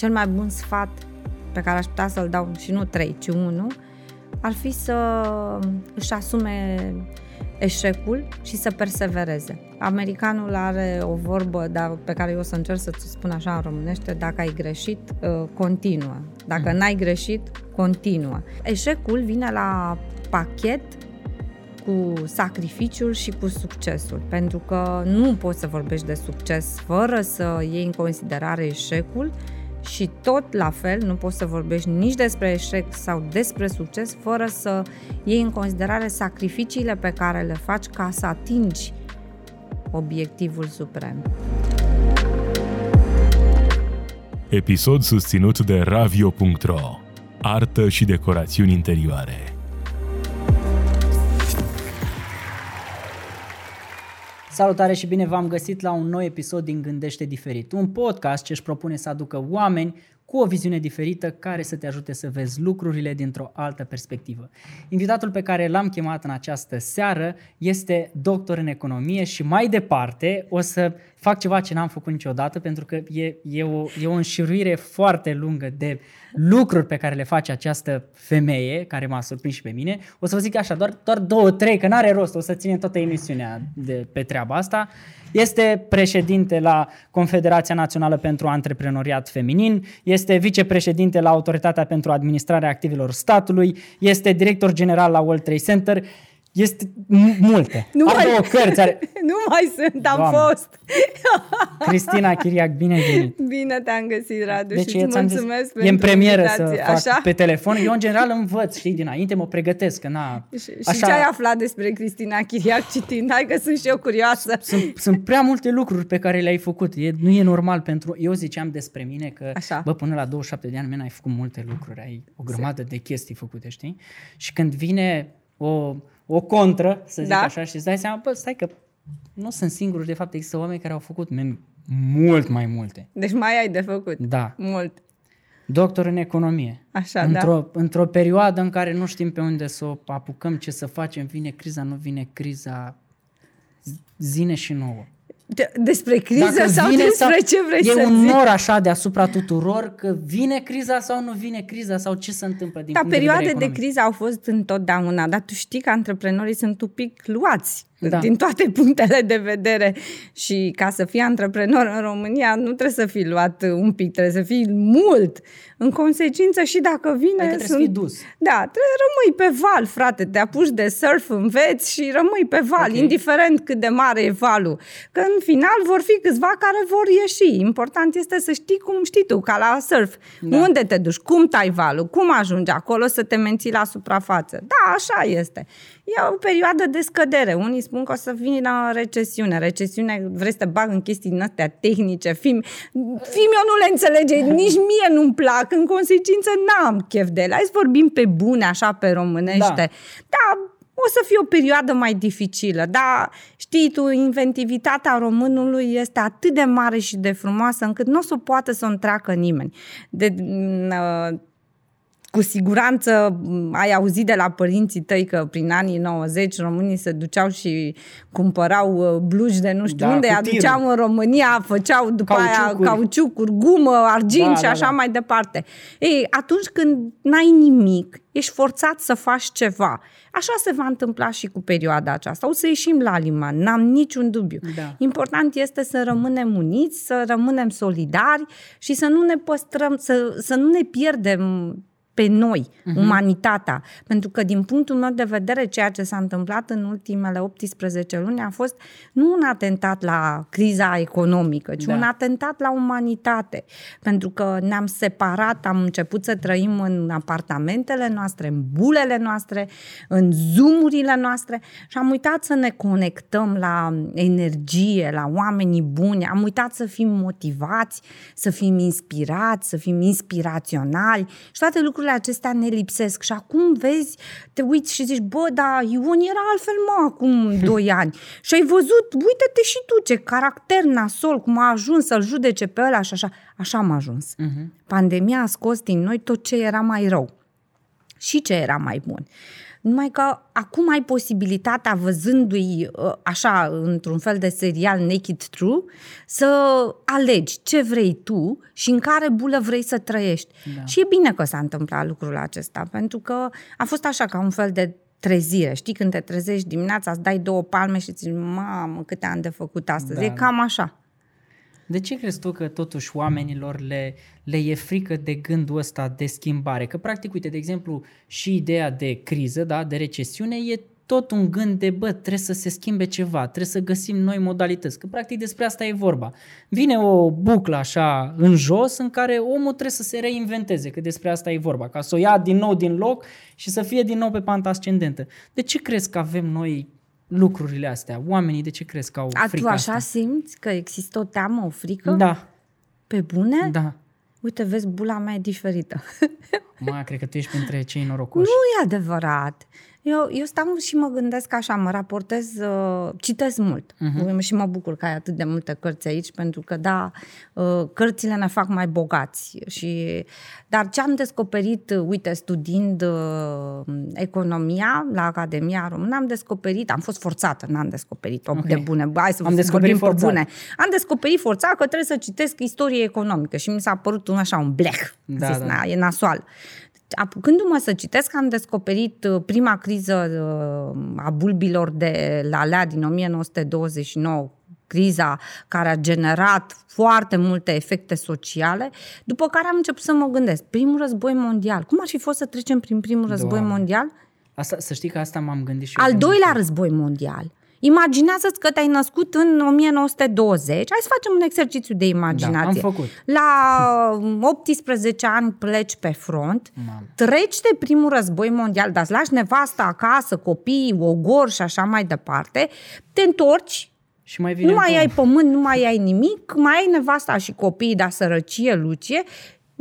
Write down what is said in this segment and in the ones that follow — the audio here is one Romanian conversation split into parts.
cel mai bun sfat pe care aș putea să-l dau, și nu trei, ci unul, ar fi să își asume eșecul și să persevereze. Americanul are o vorbă dar pe care eu o să încerc să-ți spun așa în românește, dacă ai greșit, uh, continuă. Dacă mm. n-ai greșit, continuă. Eșecul vine la pachet cu sacrificiul și cu succesul, pentru că nu poți să vorbești de succes fără să iei în considerare eșecul și tot la fel nu poți să vorbești nici despre eșec sau despre succes fără să iei în considerare sacrificiile pe care le faci ca să atingi obiectivul suprem. Episod susținut de Ravio.ro Artă și decorațiuni interioare Salutare și bine v-am găsit la un nou episod din Gândește Diferit, un podcast ce își propune să aducă oameni cu o viziune diferită care să te ajute să vezi lucrurile dintr-o altă perspectivă. Invitatul pe care l-am chemat în această seară este doctor în economie și mai departe o să fac ceva ce n-am făcut niciodată pentru că e, e, o, e o înșiruire foarte lungă de lucruri pe care le face această femeie, care m-a surprins și pe mine. O să vă zic așa, doar, doar două, trei, că n-are rost, o să ținem toată emisiunea de, pe treaba asta. Este președinte la Confederația Națională pentru Antreprenoriat Feminin, este vicepreședinte la Autoritatea pentru Administrarea Activelor Statului, este director general la World Trade Center, este multe. Nu are mai, două cărți. Are... Nu mai sunt, am Doamne. fost. Cristina Chiriac, bine ai venit. Bine te-am găsit, Radu, deci, și îți mulțumesc zis, pentru E în premieră invitație. să fac Așa? pe telefon. Eu, în general, învăț, știi, dinainte mă pregătesc. Că na, și, așa... și ce ai aflat despre Cristina Chiriac citind? Hai că sunt și eu curioasă. Sunt, sunt prea multe lucruri pe care le-ai făcut. E, nu e normal pentru... Eu ziceam despre mine că, așa. bă, până la 27 de ani, mine ai făcut multe lucruri. Ai o grămadă de chestii făcute, știi? Și când vine o o contră, să zic da? așa, și îți dai seama, bă, stai că nu sunt singuri, de fapt există oameni care au făcut men, mult mai multe. Deci mai ai de făcut. Da. Mult. Doctor în economie. Așa, într-o, da. Într-o perioadă în care nu știm pe unde să o apucăm, ce să facem, vine criza, nu vine criza, zine și nouă. De, despre criză Dacă sau vine despre sau, ce vrei e să E un zic? nor așa deasupra tuturor că vine criza sau nu vine criza sau ce se întâmplă din da, punct perioade de, de criză au fost întotdeauna, dar tu știi că antreprenorii sunt un pic luați da. din toate punctele de vedere și ca să fii antreprenor în România nu trebuie să fii luat un pic, trebuie să fii mult. În consecință și dacă vine... Adică sunt... să fii dus. Da, trebuie rămâi pe val, frate, te apuci de surf, înveți și rămâi pe val, okay. indiferent cât de mare e valul. Că în final vor fi câțiva care vor ieși. Important este să știi cum știi tu, ca la surf. Da. Unde te duci, cum tai valul, cum ajungi acolo să te menții la suprafață. Da, așa este. E o perioadă de scădere. Unii spun că o să vină recesiune. Recesiune, vrei să te bag în chestii din astea tehnice. Fim, fim eu nu le înțelege, nici mie nu-mi plac. În consecință n-am chef de ele. Hai să vorbim pe bune, așa, pe românește. Da, da o să fie o perioadă mai dificilă, dar știi tu, inventivitatea românului este atât de mare și de frumoasă încât nu o să poată să o întreacă nimeni. De, uh, cu siguranță ai auzit de la părinții tăi că prin anii 90 românii se duceau și cumpărau uh, blugi de nu știu da, unde, aduceau în România, făceau după cauciucuri. aia cauciucuri, gumă, argint da, și așa da, da. mai departe. Ei, atunci când n-ai nimic, ești forțat să faci ceva. Așa se va întâmpla și cu perioada aceasta. O să ieșim la liman, n-am niciun dubiu. Da. Important este să rămânem uniți, să rămânem solidari și să nu ne păstrăm, să, să nu ne pierdem pe noi, uh-huh. umanitatea. Pentru că, din punctul meu de vedere, ceea ce s-a întâmplat în ultimele 18 luni a fost nu un atentat la criza economică, ci da. un atentat la umanitate. Pentru că ne-am separat, am început să trăim în apartamentele noastre, în bulele noastre, în zumurile noastre și am uitat să ne conectăm la energie, la oamenii buni, am uitat să fim motivați, să fim inspirați, să fim inspiraționali și toate lucrurile lucrurile acestea ne lipsesc și acum vezi, te uiți și zici, bă, da, Ion era altfel, mă, acum doi ani. Și ai văzut, uite-te și tu, ce caracter nasol, cum a ajuns să-l judece pe ăla și așa. Așa am ajuns. Uh-huh. Pandemia a scos din noi tot ce era mai rău și ce era mai bun. Numai că acum ai posibilitatea, văzându-i uh, așa, într-un fel de serial Naked True, să alegi ce vrei tu și în care bulă vrei să trăiești. Da. Și e bine că s-a întâmplat lucrul acesta, pentru că a fost așa ca un fel de trezire. Știi, când te trezești dimineața, îți dai două palme și zici, mamă, câte am de făcut astăzi. Da, e cam așa. De ce crezi tu că totuși oamenilor le, le e frică de gândul ăsta de schimbare? Că practic, uite, de exemplu, și ideea de criză, da, de recesiune, e tot un gând de, bă, trebuie să se schimbe ceva, trebuie să găsim noi modalități, că practic despre asta e vorba. Vine o buclă așa în jos în care omul trebuie să se reinventeze, că despre asta e vorba, ca să o ia din nou din loc și să fie din nou pe panta ascendentă. De ce crezi că avem noi lucrurile astea? Oamenii de ce crezi că au A, frică tu așa asta? simți că există o teamă, o frică? Da, Pe bune? da. Uite, vezi, bula mea e diferită. Mă, cred că tu ești printre cei norocoși. Nu e adevărat. Eu, eu stau și mă gândesc așa, mă raportez, uh, citesc mult uh-huh. și mă bucur că ai atât de multe cărți aici, pentru că, da, uh, cărțile ne fac mai bogați. Și, dar ce am descoperit, uh, uite, studiind uh, economia la Academia Română, am descoperit, am fost forțată, n-am descoperit o Ok. de bune, hai să Am descoperit vorbim pe forțat. bune. Am descoperit forțat că trebuie să citesc istorie economică și mi s-a părut un așa un blech. Da, Zis, da. "Na, e nasoal. Apucându-mă să citesc, am descoperit uh, prima criză uh, a bulbilor de la Lea din 1929, criza care a generat foarte multe efecte sociale, după care am început să mă gândesc, primul război mondial, cum ar fi fost să trecem prin primul război Doamne. mondial? Asta, să știi că asta m-am gândit și eu Al de doilea multe ori. război mondial. Imaginează-ți că te-ai născut în 1920. Hai să facem un exercițiu de imaginație. Da, am făcut. La 18 ani pleci pe front, Mamă. treci de primul război mondial, dar îți lași nevasta acasă, copii, ogor și așa mai departe, te întorci, Și mai vine nu mai încă ai un- pământ, nu mai ai nimic, mai ai nevasta și copiii, dar sărăcie, lucie.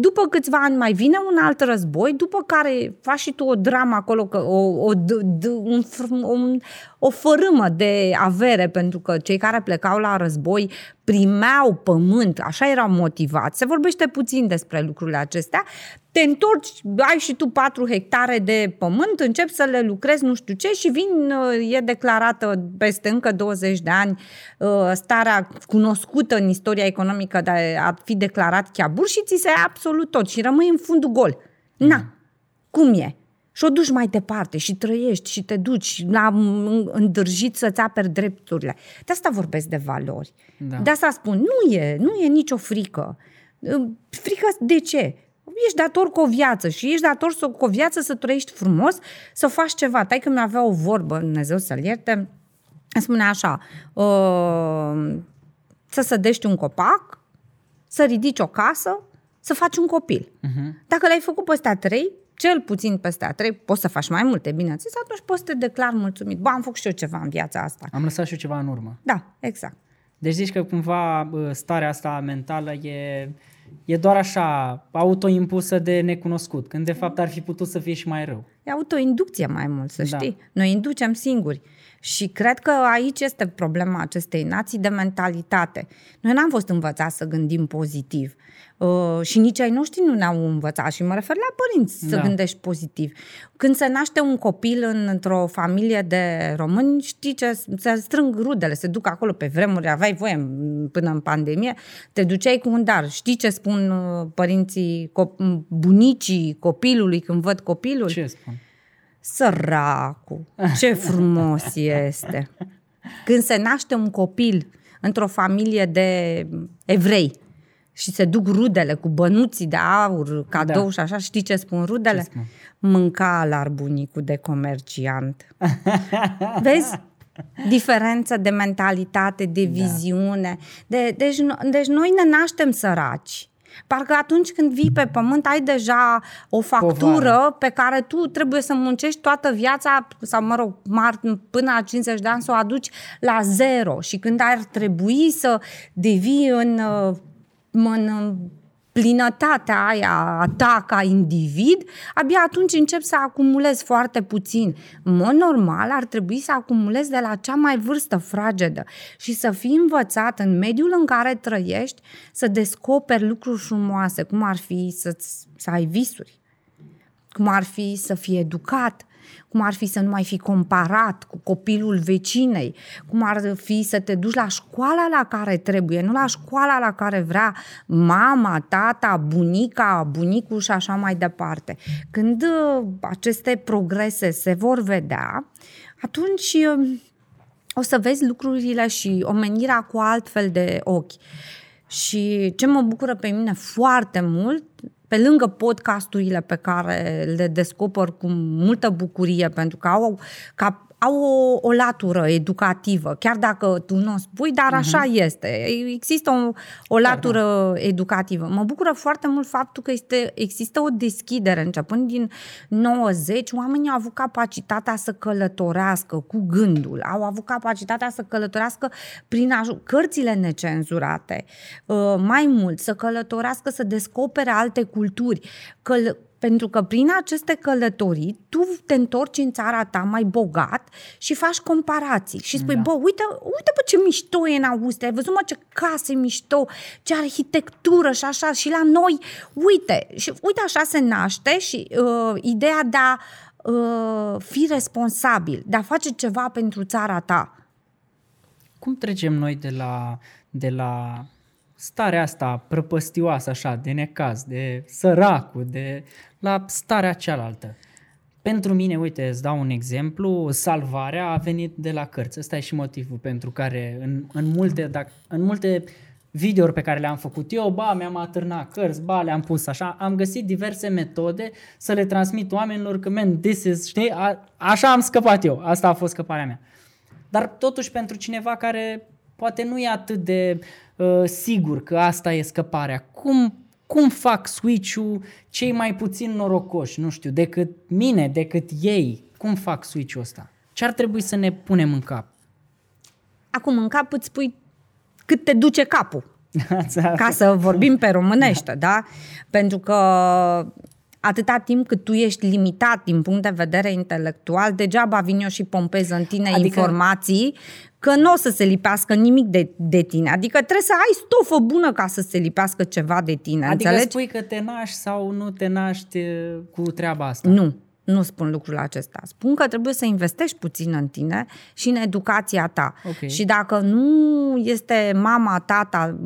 După câțiva ani mai vine un alt război, după care faci și tu o dramă acolo, că o, o, d, d, un, fr- un, o fărâmă de avere, pentru că cei care plecau la război primeau pământ, așa erau motivați. Se vorbește puțin despre lucrurile acestea. Te întorci, ai și tu 4 hectare de pământ, începi să le lucrezi nu știu ce și vin, uh, e declarată peste încă 20 de ani uh, starea cunoscută în istoria economică de a fi declarat chiabur și ți se ia absolut tot și rămâi în fundul gol. Na, cum e? Și o duci mai departe și trăiești și te duci la îndârjit să-ți aperi drepturile. De asta vorbesc de valori. Da. De asta spun, nu e, nu e nicio frică. Frică de ce? Ești dator cu o viață și ești dator să, cu o viață să trăiești frumos, să faci ceva. Tai că mi avea o vorbă, Dumnezeu să-l ierte, spune așa, uh, să sădești un copac, să ridici o casă, să faci un copil. Uh-huh. Dacă l-ai făcut pe astea trei, cel puțin pe astea trei, poți să faci mai multe, bineînțeles, atunci poți să te declar mulțumit. Bă, am făcut și eu ceva în viața asta. Am lăsat și eu ceva în urmă. Da, exact. Deci zici că cumva bă, starea asta mentală e, e doar așa autoimpusă de necunoscut, când de fapt ar fi putut să fie și mai rău. E autoinducție mai mult, să Da. știi. Noi inducem singuri. Și cred că aici este problema acestei nații de mentalitate. Noi n-am fost învățați să gândim pozitiv. Uh, și nici ai noștri nu ne-au învățat și mă refer la părinți să Da. gândești pozitiv. Când se naște un copil în, într-o familie de români, știi ce? Se strâng rudele, se duc acolo pe vremuri, aveai voie m, până în pandemie, te duceai cu un dar. Știi ce spun uh, părinții, cop- bunicii copilului când văd copilul? Ce spun? Săracu, ce frumos este. Când se naște un copil într-o familie de evrei și se duc rudele cu bănuții de aur, cadou Da. și așa, știi ce spun rudele? Ce spun? Mânca alar bunicul de comerciant. Vezi? Diferență de mentalitate, de Da. viziune. De, deci, no- deci noi ne naștem săraci. Parcă atunci când vii pe pământ ai deja o factură Povară. pe care tu trebuie să muncești toată viața sau, mă rog, mar, până la 50 de ani să o aduci la zero. Și când ar trebui să devii în, uh, în plinătatea aia a ta ca individ, abia atunci încep să acumulezi foarte puțin. În mod normal ar trebui să acumulezi de la cea mai vârstă fragedă și să fii învățat în mediul în care trăiești să descoperi lucruri frumoase, cum ar fi să, să ai visuri cum ar fi să fii educat, cum ar fi să nu mai fi comparat cu copilul vecinei, cum ar fi să te duci la școala la care trebuie, nu la școala la care vrea mama, tata, bunica, bunicul și așa mai departe. Când uh, aceste progrese se vor vedea, atunci uh, o să vezi lucrurile și omenirea cu altfel de ochi. Și ce mă bucură pe mine foarte mult pe lângă podcasturile pe care le descoper cu multă bucurie, pentru că au ca au o, o latură educativă, chiar dacă tu nu o spui, dar așa uh-huh. este. Există o, o latură da, da. educativă. Mă bucură foarte mult faptul că este, există o deschidere. Începând din 90, oamenii au avut capacitatea să călătorească cu gândul, au avut capacitatea să călătorească prin aj- cărțile necenzurate, uh, mai mult, să călătorească, să descopere alte culturi, căl- pentru că prin aceste călătorii tu te întorci în țara ta mai bogat și faci comparații și spui, da. bă, uite, uite pe ce mișto e în Austria, ai văzut mă ce case mișto, ce arhitectură și așa și la noi, uite, și uite așa se naște și uh, ideea de a uh, fi responsabil, de a face ceva pentru țara ta. Cum trecem noi de la, de la starea asta prăpăstioasă așa, de necaz, de săracul, de la starea cealaltă. Pentru mine, uite, îți dau un exemplu, salvarea a venit de la cărți. Ăsta e și motivul pentru care în, în multe, dacă, în multe videouri pe care le-am făcut eu, ba, mi-am atârnat cărți, ba, le-am pus așa, am găsit diverse metode să le transmit oamenilor că, man, this is, știi, a, așa am scăpat eu, asta a fost scăparea mea. Dar totuși pentru cineva care poate nu e atât de uh, sigur că asta e scăparea, cum cum fac switch-ul cei mai puțin norocoși, nu știu, decât mine, decât ei? Cum fac switch-ul ăsta? Ce ar trebui să ne punem în cap? Acum, în cap îți pui cât te duce capul. ca să vorbim pe românește, da? Pentru că atâta timp cât tu ești limitat din punct de vedere intelectual, degeaba vin eu și pompez în tine adică... informații că nu o să se lipească nimic de, de tine. Adică trebuie să ai stofă bună ca să se lipească ceva de tine. Adică înțelegi? spui că te naști sau nu te naști cu treaba asta. Nu. Nu spun lucrul acesta. Spun că trebuie să investești puțin în tine și în educația ta. Okay. Și dacă nu este mama, tata,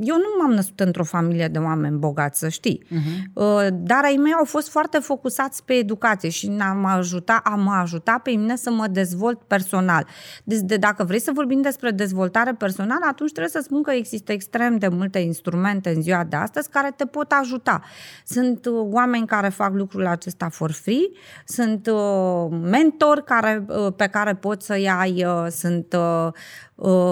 eu nu m-am născut într-o familie de oameni bogați, să știi. Uh-huh. Dar ai mei au fost foarte focusați pe educație și am ajutat, am ajutat pe mine să mă dezvolt personal. Deci, de, dacă vrei să vorbim despre dezvoltare personală, atunci trebuie să spun că există extrem de multe instrumente în ziua de astăzi care te pot ajuta. Sunt uh, oameni care fac lucrul acesta for free, sunt uh, mentori care, uh, pe care poți să-i ai, uh, sunt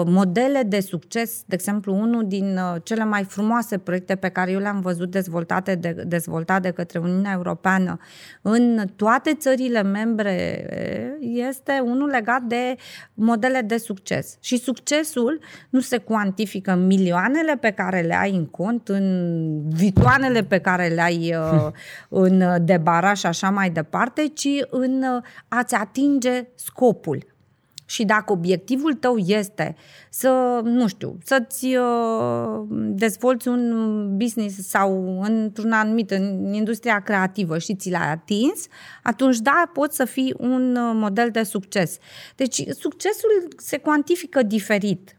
modele de succes, de exemplu, unul din cele mai frumoase proiecte pe care eu le-am văzut dezvoltate de, dezvoltate de către Uniunea Europeană în toate țările membre este unul legat de modele de succes. Și succesul nu se cuantifică în milioanele pe care le ai în cont, în vitoanele pe care le ai în debaraș și așa mai departe, ci în a-ți atinge scopul. Și dacă obiectivul tău este să, nu știu, să-ți uh, dezvolți un business sau într-un anumit, în industria creativă și ți l-ai atins, atunci da, poți să fii un uh, model de succes. Deci succesul se cuantifică diferit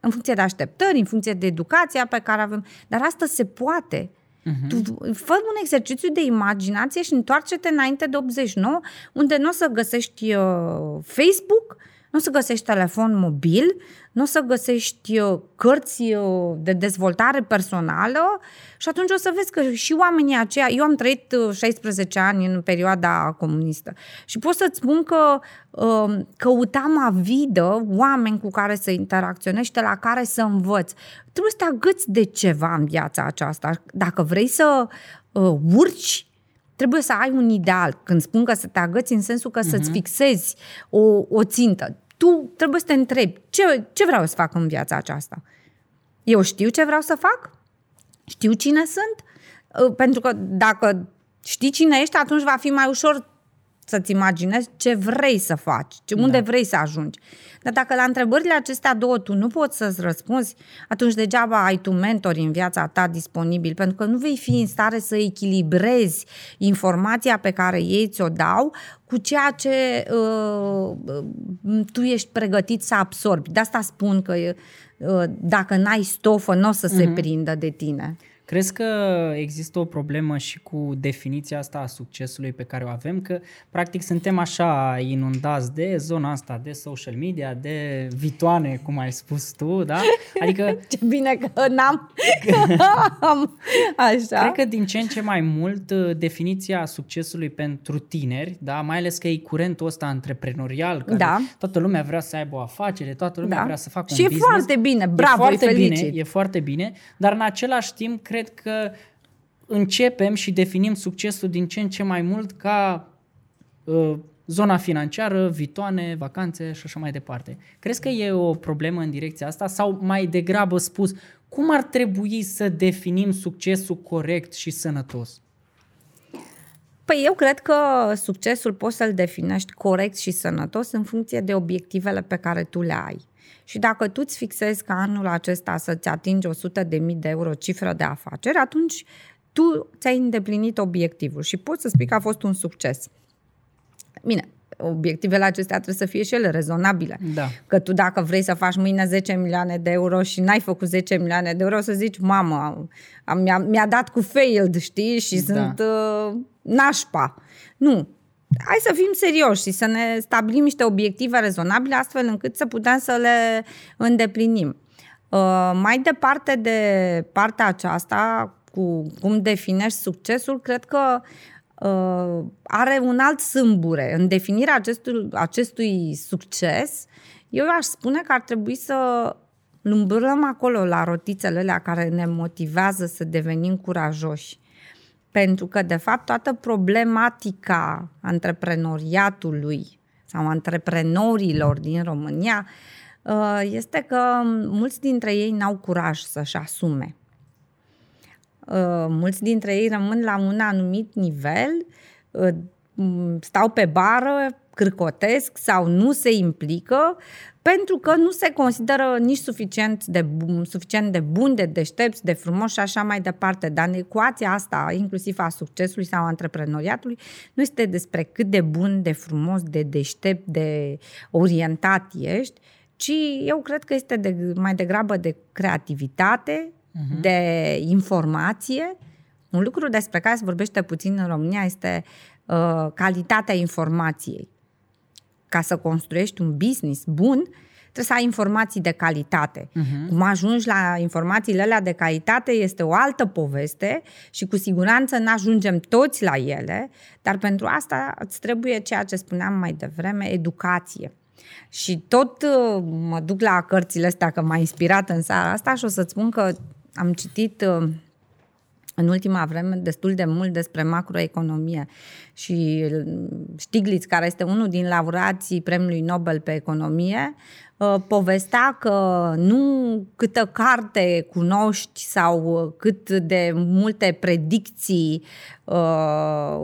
în funcție de așteptări, în funcție de educația pe care avem, dar asta se poate. Uh-huh. Tu fă un exercițiu de imaginație și întoarce-te înainte de 89, unde nu o să găsești uh, Facebook, nu o să găsești telefon mobil, nu o să găsești uh, cărți uh, de dezvoltare personală și atunci o să vezi că și oamenii aceia, eu am trăit 16 uh, ani în perioada comunistă și pot să-ți spun că um, căutam avidă oameni cu care să interacționezi de la care să învăț. Trebuie să te agăți de ceva în viața aceasta. Dacă vrei să urci trebuie să ai un ideal. Când spun că să te agăți în sensul că uh-huh. să-ți mhm. fixezi o, o țintă tu trebuie să te întrebi ce, ce vreau să fac în viața aceasta. Eu știu ce vreau să fac? Știu cine sunt? Uh, pentru că dacă știi cine ești, atunci va fi mai ușor să-ți imaginezi ce vrei să faci, ce, unde da. vrei să ajungi. Dar dacă la întrebările acestea două tu nu poți să-ți răspunzi, atunci degeaba ai tu mentori în viața ta disponibil, pentru că nu vei fi în stare să echilibrezi informația pe care ei ți-o dau cu ceea ce uh, tu ești pregătit să absorbi. De asta spun că uh, dacă n-ai stofă, nu o să se uh-huh. prindă de tine. Crezi că există o problemă și cu definiția asta a succesului pe care o avem? Că, practic, suntem așa inundați de zona asta, de social media, de vitoane, cum ai spus tu, da? Adică... Ce bine că n-am... așa. Cred că din ce în ce mai mult uh, definiția succesului pentru tineri, da? Mai ales că e curentul ăsta antreprenorial, care da. toată lumea vrea să aibă o afacere, toată lumea da. vrea să facă și un business. Și e foarte bine, bravo, e foarte bine, e foarte bine, dar în același timp cred cred că începem și definim succesul din ce în ce mai mult ca uh, zona financiară, vitoane, vacanțe și așa mai departe. Crezi că e o problemă în direcția asta sau mai degrabă spus, cum ar trebui să definim succesul corect și sănătos? Păi eu cred că succesul poți să-l definești corect și sănătos în funcție de obiectivele pe care tu le ai. Și dacă tu îți fixezi ca anul acesta să-ți atingi 100 de mii de euro cifră de afaceri, atunci tu ți-ai îndeplinit obiectivul și poți să spui că a fost un succes. Bine, obiectivele acestea trebuie să fie și ele rezonabile. Da. Că tu dacă vrei să faci mâine 10 milioane de euro și n-ai făcut 10 milioane de euro, o să zici, mamă, am, mi-a, mi-a dat cu failed, știi, și da. sunt uh, nașpa. Nu, hai să fim serioși și să ne stabilim niște obiective rezonabile astfel încât să putem să le îndeplinim. Uh, mai departe de partea aceasta, cu cum definești succesul, cred că uh, are un alt sâmbure. În definirea acestui, acestui succes, eu aș spune că ar trebui să lumbrăm acolo la rotițele alea care ne motivează să devenim curajoși pentru că, de fapt, toată problematica antreprenoriatului sau antreprenorilor din România uh, este că mulți dintre ei n-au curaj să-și asume. Uh, mulți dintre ei rămân la un anumit nivel, uh, stau pe bară, cârcotesc sau nu se implică pentru că nu se consideră nici suficient de, bun, suficient de bun, de deștepți, de frumos și așa mai departe. Dar în ecuația asta, inclusiv a succesului sau a antreprenoriatului, nu este despre cât de bun, de frumos, de deștept, de orientat ești, ci eu cred că este de, mai degrabă de creativitate, uh-huh. de informație. Un lucru despre care se vorbește puțin în România este uh, calitatea informației ca să construiești un business bun, trebuie să ai informații de calitate. Uh-huh. Cum ajungi la informațiile alea de calitate este o altă poveste și cu siguranță nu ajungem toți la ele, dar pentru asta îți trebuie ceea ce spuneam mai devreme, educație. Și tot uh, mă duc la cărțile astea, că m-a inspirat în seara asta și o să-ți spun că am citit uh, în ultima vreme destul de mult despre macroeconomie și Stiglitz, care este unul din laureații premiului Nobel pe economie, uh, povestea că nu câtă carte cunoști sau cât de multe predicții uh,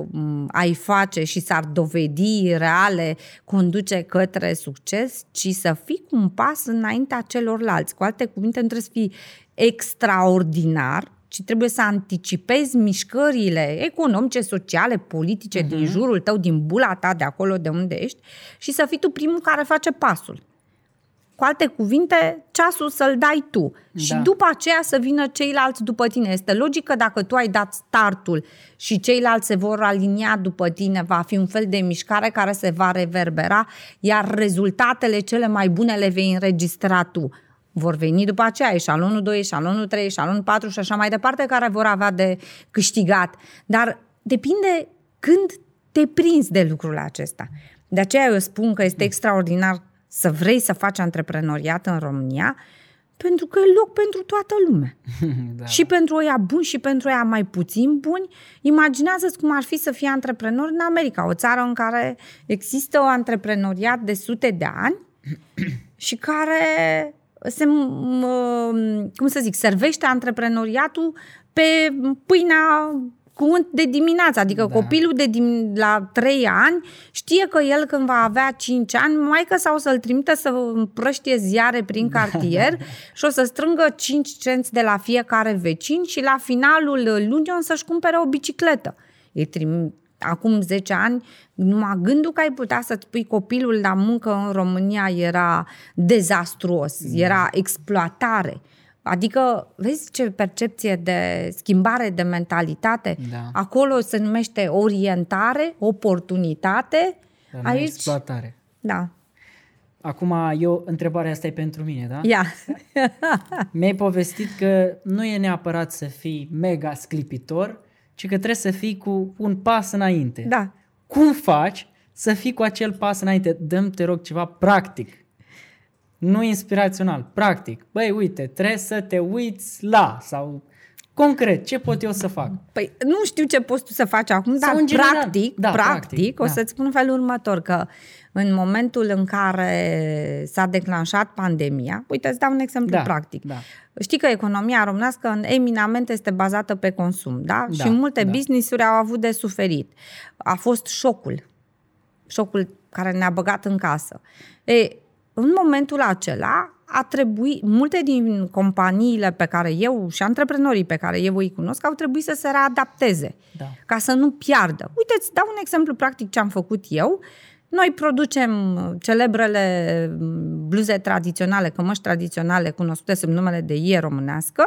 ai face și s-ar dovedi reale conduce către succes, ci să fii cu un pas înaintea celorlalți. Cu alte cuvinte, nu trebuie să fii extraordinar, ci trebuie să anticipezi mișcările economice, sociale, politice uh-huh. din mhm. jurul tău, din bula ta, de acolo de unde ești și să fii tu primul care face pasul. Cu alte cuvinte, ceasul să-l dai tu da. și după aceea să vină ceilalți după tine. Este logică dacă tu ai dat startul și ceilalți se vor alinia după tine, va fi un fel de mișcare care se va reverbera, iar rezultatele cele mai bune le vei înregistra tu vor veni după aceea eșalonul 2, eșalonul 3, eșalonul 4 și așa mai departe, care vor avea de câștigat. Dar depinde când te prinzi de lucrul acesta. De aceea eu spun că este extraordinar să vrei să faci antreprenoriat în România, pentru că e loc pentru toată lumea. da. Și pentru oia buni și pentru oia mai puțin buni. Imaginează-ți cum ar fi să fii antreprenor în America, o țară în care există o antreprenoriat de sute de ani și care se, cum să zic, servește antreprenoriatul pe pâinea cunt de dimineață, adică Da. da. copilul de dim- la 3 ani știe că el când va avea 5 ani, mai că sau să-l trimită să împrăștie ziare prin cartier și o să strângă 5 cenți de la fiecare vecin și la finalul lunii o să-și cumpere o bicicletă. Îi trim- Acum 10 ani, numai gândul că ai putea să-ți pui copilul la muncă în România era dezastruos, era exploatare. Adică, vezi ce percepție de schimbare de mentalitate? Da. Acolo se numește orientare, oportunitate. Dar nu Aici, exploatare. da. Acum, eu, întrebarea asta e pentru mine, da? Ia. Mi-ai povestit că nu e neapărat să fii mega sclipitor, ci că trebuie să fii cu un pas înainte. Da. Cum faci să fii cu acel pas înainte? Dăm, te rog, ceva practic. Nu inspirațional, practic. Băi, uite, trebuie să te uiți la sau concret, ce pot eu să fac? Păi nu știu ce poți tu să faci acum, Sau dar în general. practic, Da, practic, practic, o da. să-ți spun în felul următor, că în momentul în care s-a declanșat pandemia, uite, îți dau un exemplu Da, practic. da. Știi că economia românească în eminamente este bazată pe consum, da? Da, și multe da. business-uri au avut de suferit. A fost șocul. Șocul care ne-a băgat în casă. E, în momentul acela a trebuit, multe din companiile pe care eu și antreprenorii pe care eu îi cunosc au trebuit să se readapteze Da. ca să nu piardă. Uite, îți dau un exemplu practic ce am făcut eu. Noi producem celebrele bluze tradiționale, cămăși tradiționale cunoscute sub numele de ie românească,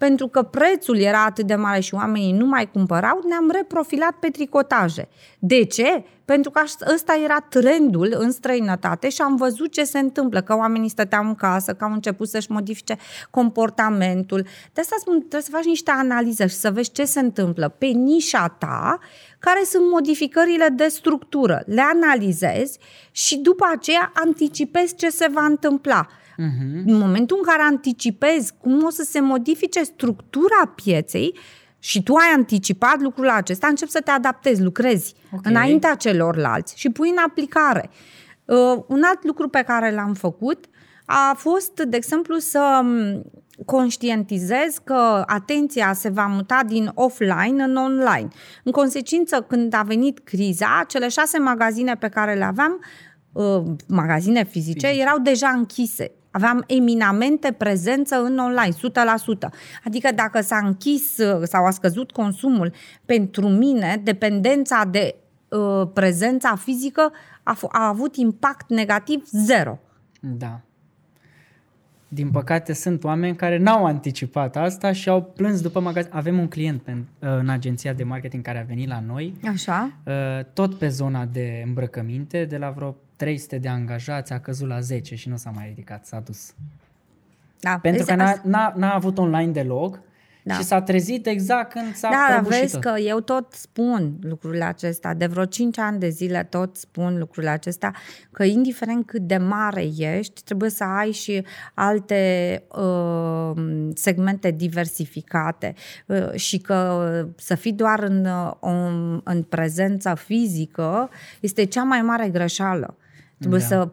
pentru că prețul era atât de mare și oamenii nu mai cumpărau, ne-am reprofilat pe tricotaje. De ce? Pentru că aș- ăsta era trendul în străinătate și am văzut ce se întâmplă, că oamenii stăteau în casă, că au început să-și modifice comportamentul. De asta spun, trebuie să faci niște analize și să vezi ce se întâmplă pe nișa ta, care sunt modificările de structură. Le analizezi și după aceea anticipezi ce se va întâmpla. Mhm. În momentul în care anticipezi cum o să se modifice structura pieței și tu ai anticipat lucrul acesta, începi să te adaptezi, lucrezi Ok. okay. înaintea celorlalți și pui în aplicare. Uh, un alt lucru pe care l-am făcut a fost, de exemplu, să m, conștientizez că atenția se va muta din offline în online. În consecință, când a venit criza, cele șase magazine pe care le aveam, uh, magazine fizice, fizice, erau deja închise. Aveam eminamente prezență în online, 100%. Adică dacă s-a închis uh, sau a scăzut consumul, pentru mine, dependența de uh, prezența fizică a, f- a avut impact negativ zero. Da. Din păcate sunt oameni care n-au anticipat asta și au plâns după magazin. Avem un client pe, în agenția de marketing care a venit la noi, Așa? uh, tot pe zona de îmbrăcăminte, de la vreo 300 de angajați a căzut la 10 și nu s-a mai ridicat, s-a dus. Da, Pentru vezi, că asta- n-a, n-a, n-a avut online deloc Da. și s-a trezit exact când s-a Da, dar prăbușit vezi tot. că eu tot spun lucrurile acestea, de vreo 5 ani de zile tot spun lucrurile acestea, că indiferent cât de mare ești, trebuie să ai și alte uh, segmente diversificate uh, și că să fii doar în, uh, în, în prezență fizică este cea mai mare greșeală. Trebuie Da. să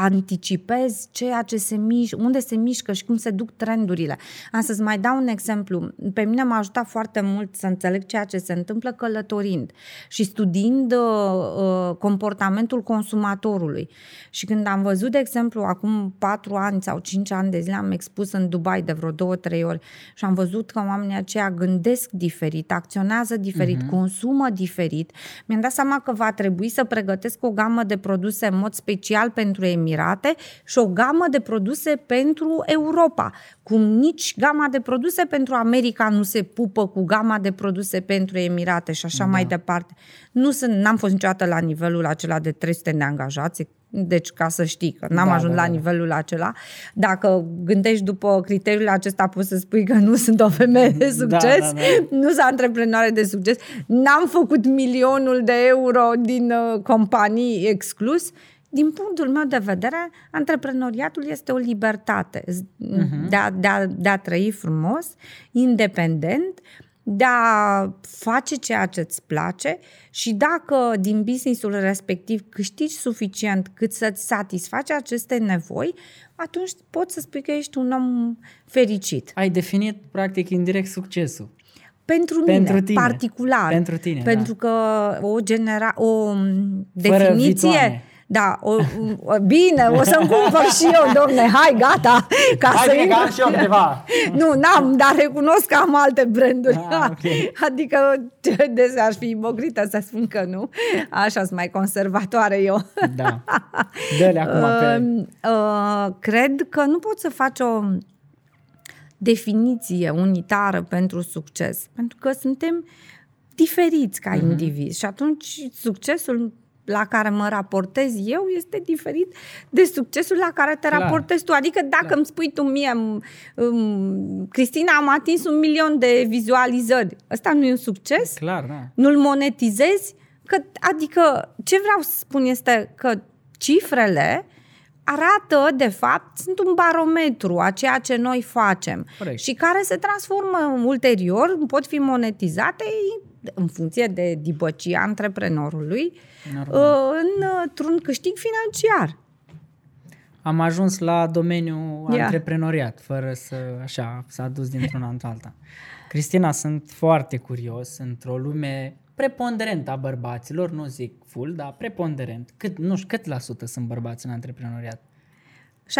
anticipezi ceea ce se mișcă, unde se mișcă și cum se duc trendurile. Am să-ți mai dau un exemplu. Pe mine m-a ajutat foarte mult să înțeleg ceea ce se întâmplă călătorind și studiind uh, uh, comportamentul consumatorului. Și când am văzut, de exemplu, acum patru ani sau cinci ani de zile am expus în Dubai de vreo două, trei ori și am văzut că oamenii aceia gândesc diferit, acționează diferit, uh-huh. consumă diferit, mi-am dat seama că va trebui să pregătesc o gamă de produse în mod special pentru Emirate și o gamă de produse pentru Europa. Cum nici gama de produse pentru America nu se pupă cu gama de produse pentru Emirate și așa da. mai departe. Nu sunt, n-am fost niciodată la nivelul acela de 300 de angajați, deci ca să știi că n-am Da, ajuns da, la da. nivelul acela. Dacă gândești după criteriul acesta, poți să spui că nu sunt o femeie de succes, da, da. nu sunt antreprenoare de succes, n-am făcut milionul de euro din uh, companii exclus. Din punctul meu de vedere, antreprenoriatul este o libertate uh-huh. de, a, de, a, de a trăi frumos, independent, de a face ceea ce îți place și dacă din businessul respectiv câștigi suficient cât să-ți satisfaci aceste nevoi, atunci poți să spui că ești un om fericit. Ai definit, practic, indirect succesul. pentru, Pentru mine, tine. particular. Pentru tine, Pentru că o genera o m, definiție... vitoane. Da, o, o, bine, o să-mi cumpăr și eu, domne, hai, gata. Ca Hai să bine că intru- am și eu câteva. Nu, n-am, dar recunosc că am alte branduri. Ah, ok. Adică de aș fi ipogrită să spun că nu. Așa sunt mai conservatoare eu. Da. Dă-le acum pe... Uh, uh, cred că nu poți să faci o definiție unitară pentru succes, pentru că suntem diferiți ca Mhm. indivizi și atunci succesul la care mă raportez eu este diferit de succesul la care te Clar. raportezi tu. Adică dacă îmi spui tu mie, m- m- Cristina, am atins un milion de vizualizări, ăsta nu e un succes? Clar, da. nu-l monetizezi? Că, adică, ce vreau să spun este că cifrele arată, de fapt, sunt un barometru a ceea ce noi facem Corect. și care se transformă ulterior, pot fi monetizate în funcție de dibăcia antreprenorului Normal. uh, în, într-un câștig financiar. Am ajuns la domeniul Ia. antreprenoriat, fără să, așa, s-a dus dintr-una într-alta. Cristina, sunt foarte curios într-o lume preponderentă a bărbaților, nu zic full, dar preponderent. Cât, nu știu, cât la sută sunt bărbați în antreprenoriat? 60%,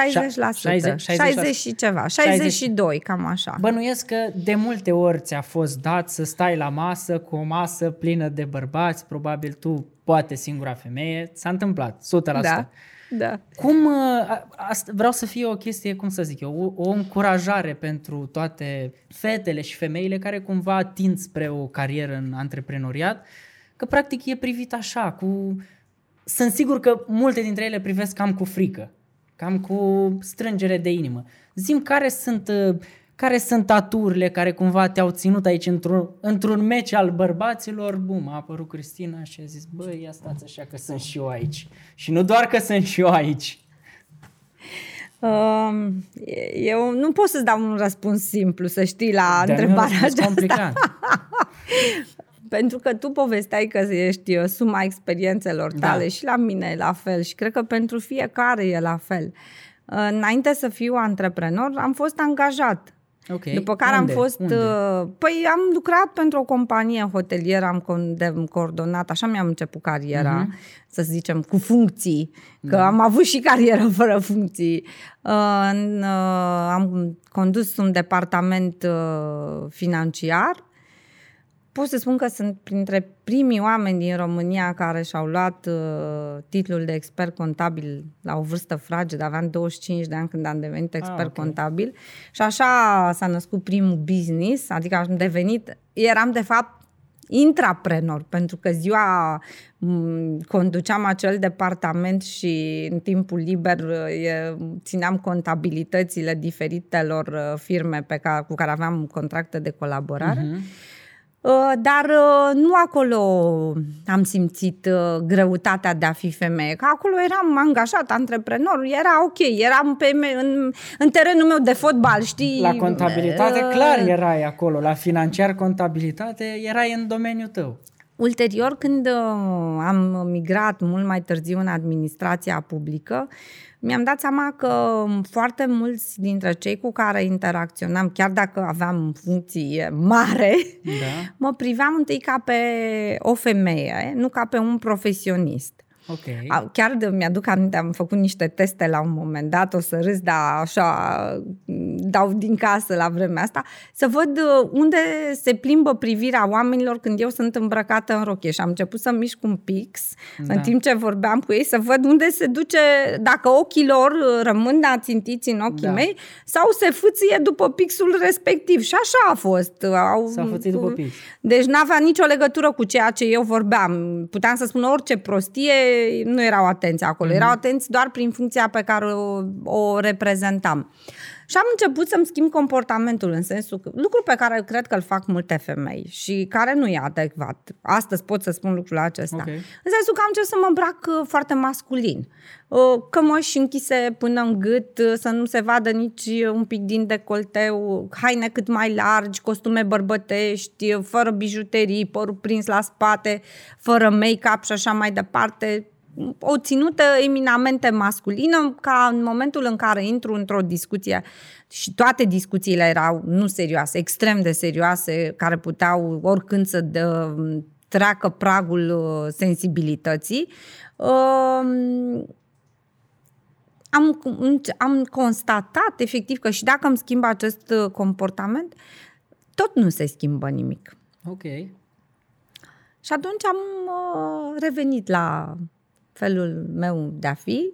60, 60 și ceva, 62, cam așa. Bănuiesc că de multe ori ți-a fost dat să stai la masă cu o masă plină de bărbați, probabil tu, poate singura femeie, s-a întâmplat, 100%. Da, da. Cum, uh, a- asta, vreau să fie o chestie, cum să zic eu, o, o încurajare pentru toate fetele și femeile care cumva tind spre o carieră în antreprenoriat, că practic e privit așa, cu... Sunt sigur că multe dintre ele privesc cam cu frică, cam cu strângere de inimă. Zim care sunt, uh, care sunt aturile care cumva te-au ținut aici într-un, într-un meci al bărbaților, bum, a apărut Cristina și a zis, băi, ia stați așa că sunt și eu aici. Și nu doar că sunt și eu aici. Um, eu nu pot să-ți dau un răspuns simplu, să știi, la Dar nu e un întrebarea răspuns aceasta. complicat. Pentru că tu povesteai că ești uh, suma experiențelor Da. tale și la mine e la fel și cred că pentru fiecare e la fel. Uh, Înainte să fiu antreprenor, am fost angajat. Ok. După care Unde? am fost... Unde? uh, Păi am lucrat pentru o companie hotelieră, am con- de- coordonat, așa mi-am început cariera, Mhm. să zicem, cu funcții, că Da. am avut și carieră fără funcții. Uh, în, uh, Am condus un departament uh, financiar, pot să spun că sunt printre primii oameni din România care și-au luat uh, titlul de expert contabil la o vârstă fragedă. Aveam 25 de ani când am devenit expert Ah, ok. contabil și așa s-a născut primul business, adică am devenit, eram de fapt intraprenor, pentru că ziua m, conduceam acel departament și în timpul liber uh, e, țineam contabilitățile diferitelor uh, firme pe care, cu care aveam contracte de colaborare. Mhm. Uh, Dar uh, nu acolo am simțit uh, greutatea de a fi femeie, că acolo eram angajat, antreprenor, era ok, eram pe, me- în, în terenul meu de fotbal, știi? La contabilitate, Uh, clar erai acolo. La financiar contabilitate, erai în domeniul tău. Ulterior, când uh, am migrat mult mai târziu în administrația publică, mi-am dat seama că foarte mulți dintre cei cu care interacționam, chiar dacă aveam funcție mare, Da. mă priveam întâi ca pe o femeie, nu ca pe un profesionist. Ok. A- Chiar de, mi-aduc aminte, am făcut niște teste la un moment dat, o să râs, dar așa dau din casă la vremea asta, să văd uh, unde se plimbă privirea oamenilor când eu sunt îmbrăcată în rochie și am început să mișc un pix Da. în timp ce vorbeam cu ei, să văd unde se duce, dacă ochii lor uh, rămân ațintiți în ochii Da. mei sau se fâție după pixul respectiv. Și așa a fost. Au, S-a fățit după pix. deci n-avea nicio legătură cu ceea ce eu vorbeam. Puteam să spun orice prostie, nu erau atenți acolo. Erau atenți doar prin funcția pe care o, o reprezentam. Și am început să-mi schimb comportamentul în sensul că lucru pe care cred că îl fac multe femei și care nu e adecvat. Astăzi pot să spun lucrul acesta. Ok. În sensul că am început să mă îmbrac uh, foarte masculin. Uh, Cămăși închise până în gât, uh, să nu se vadă nici uh, un pic din decolteu, haine cât mai largi, costume bărbătești, uh, fără bijuterii, părul prins la spate, fără make-up și așa mai departe. O ținută eminamente masculină, ca în momentul în care intru într-o discuție și toate discuțiile erau nu serioase, extrem de serioase, care puteau oricând să dă, treacă pragul uh, sensibilității, uh, am, am constatat efectiv că și dacă îmi schimb acest uh, comportament, tot nu se schimbă nimic. Ok. Și atunci am uh, revenit la felul meu de a fi,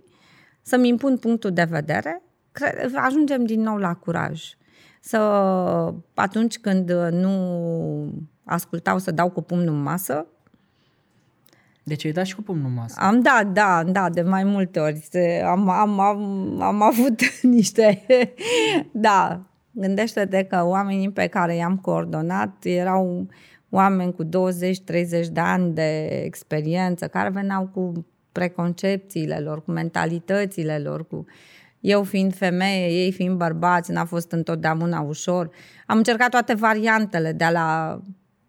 să-mi impun punctul de vedere, cre- ajungem din nou la curaj. Să atunci când nu ascultau să dau cu pumnul în masă, deci ai dat și cu pumnul în masă. Am dat, da, da, de mai multe ori. Am, am, am, am avut niște... da, gândește-te că oamenii pe care i-am coordonat erau oameni cu 20-30 de ani de experiență, care veneau cu preconcepțiile lor, cu mentalitățile lor, cu eu fiind femeie, ei fiind bărbați, n-a fost întotdeauna ușor. Am încercat toate variantele, de la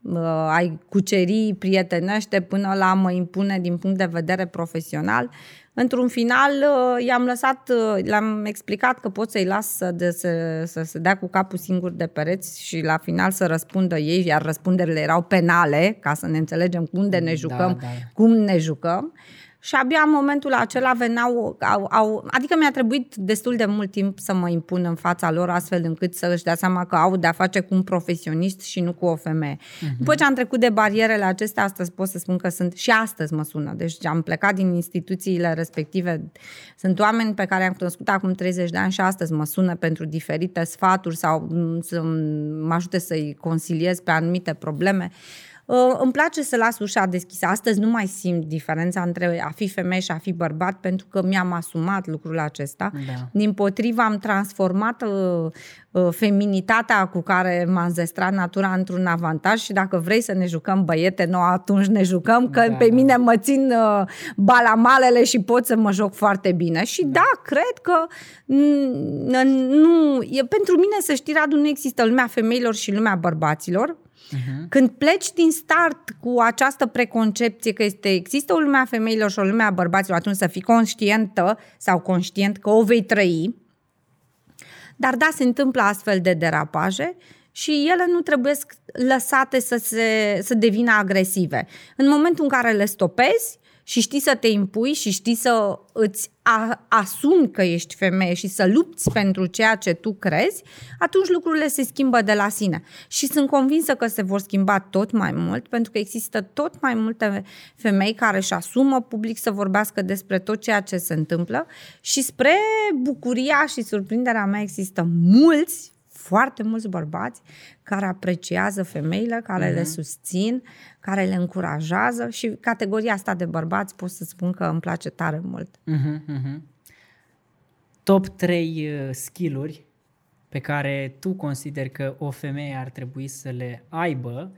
uh, ai cuceri prietenește până la mă impune din punct de vedere profesional. Într-un final uh, i-am lăsat, uh, le-am explicat că pot să-i las să, de, să, să se dea cu capul singur de pereți și la final să răspundă ei, iar răspunderile erau penale, ca să ne înțelegem unde ne da, jucăm, da, da. cum ne jucăm. Și abia în momentul acela veneau, au, au, adică mi-a trebuit destul de mult timp să mă impun în fața lor astfel încât să își dea seama că au de-a face cu un profesionist și nu cu o femeie. Uh-huh. După ce am trecut de barierele acestea, astăzi pot să spun că sunt, și astăzi mă sună, deci am plecat din instituțiile respective. Sunt oameni pe care am cunoscut acum 30 de ani și astăzi mă sună pentru diferite sfaturi sau să mă ajute să-i consiliez pe anumite probleme. Uh, îmi place să las ușa deschisă. Astăzi nu mai simt diferența între a fi femeie și a fi bărbat pentru că mi-am asumat lucrul acesta. Da. Din potrivă am transformat uh, uh, feminitatea cu care m-a înzestrat natura într-un avantaj și dacă vrei să ne jucăm băiete nou, atunci ne jucăm, că da, pe da. mine mă țin uh, balamalele și pot să mă joc foarte bine. Și da, da cred că nu, e, pentru mine, să știi, Radu, nu există lumea femeilor și lumea bărbaților Uh-huh. Când pleci din start cu această preconcepție că este, există o lume a femeilor și o lume a bărbaților, atunci să fii conștientă sau conștient că o vei trăi. Dar da, se întâmplă astfel de derapaje și ele nu trebuie lăsate să, se, să devină agresive. În momentul în care le stopezi, și știi să te impui și știi să îți asumi că ești femeie și să lupți pentru ceea ce tu crezi, atunci lucrurile se schimbă de la sine. Și sunt convinsă că se vor schimba tot mai mult, pentru că există tot mai multe femei care își asumă public să vorbească despre tot ceea ce se întâmplă și spre bucuria și surprinderea mea există mulți foarte mulți bărbați care apreciază femeile, care uh-huh. le mhm. susțin, care le încurajează și categoria asta de bărbați pot să spun că îmi place tare mult. Uh-huh, uh-huh. Top 3 uh, skill-uri pe care tu consideri că o femeie ar trebui să le aibă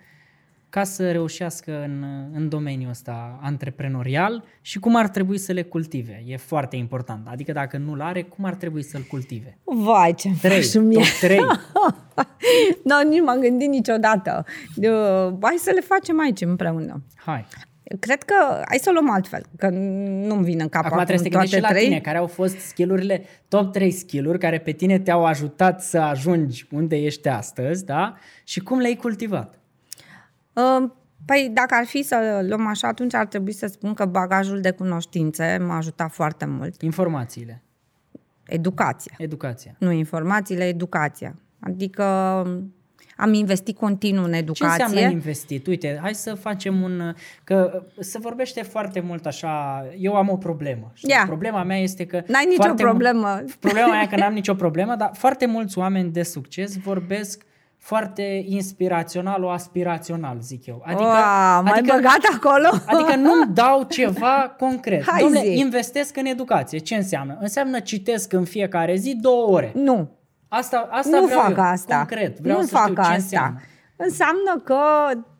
ca să reușească în, în domeniul ăsta antreprenorial și cum ar trebui să le cultive. E foarte important. Adică dacă nu-l are, cum ar trebui să-l cultive? Vai, ce 3, top 3. nu, nici m-am gândit niciodată. hai să le facem aici împreună. Hai. Cred că, hai să o luăm altfel, că nu-mi vin în cap acum, acum trebuie să te la trei. tine, care au fost skillurile, top 3 skill care pe tine te-au ajutat să ajungi unde ești astăzi, da? Și cum le-ai cultivat? Păi dacă ar fi să luăm așa, atunci ar trebui să spun că bagajul de cunoștințe m-a ajutat foarte mult. Informațiile. Educația. Educația. Nu informațiile, educația. Adică am investit continuu în educație. Ce înseamnă investit? Uite, hai să facem un... Că se vorbește foarte mult așa, eu am o problemă. Yeah. Problema mea este că... N-ai nicio problemă. Problema mea e că n-am nicio problemă, dar foarte mulți oameni de succes vorbesc foarte inspirațional, o aspirațional, zic eu. Adică, Wow, mai adică, băgat acolo? Adică nu dau ceva concret. Hai Dom'le, zi. investesc în educație. Ce înseamnă? Înseamnă citesc în fiecare zi două ore. Nu. Asta, asta nu vreau fac eu, asta. concret. Vreau nu să fac știu asta. ce înseamnă. Înseamnă că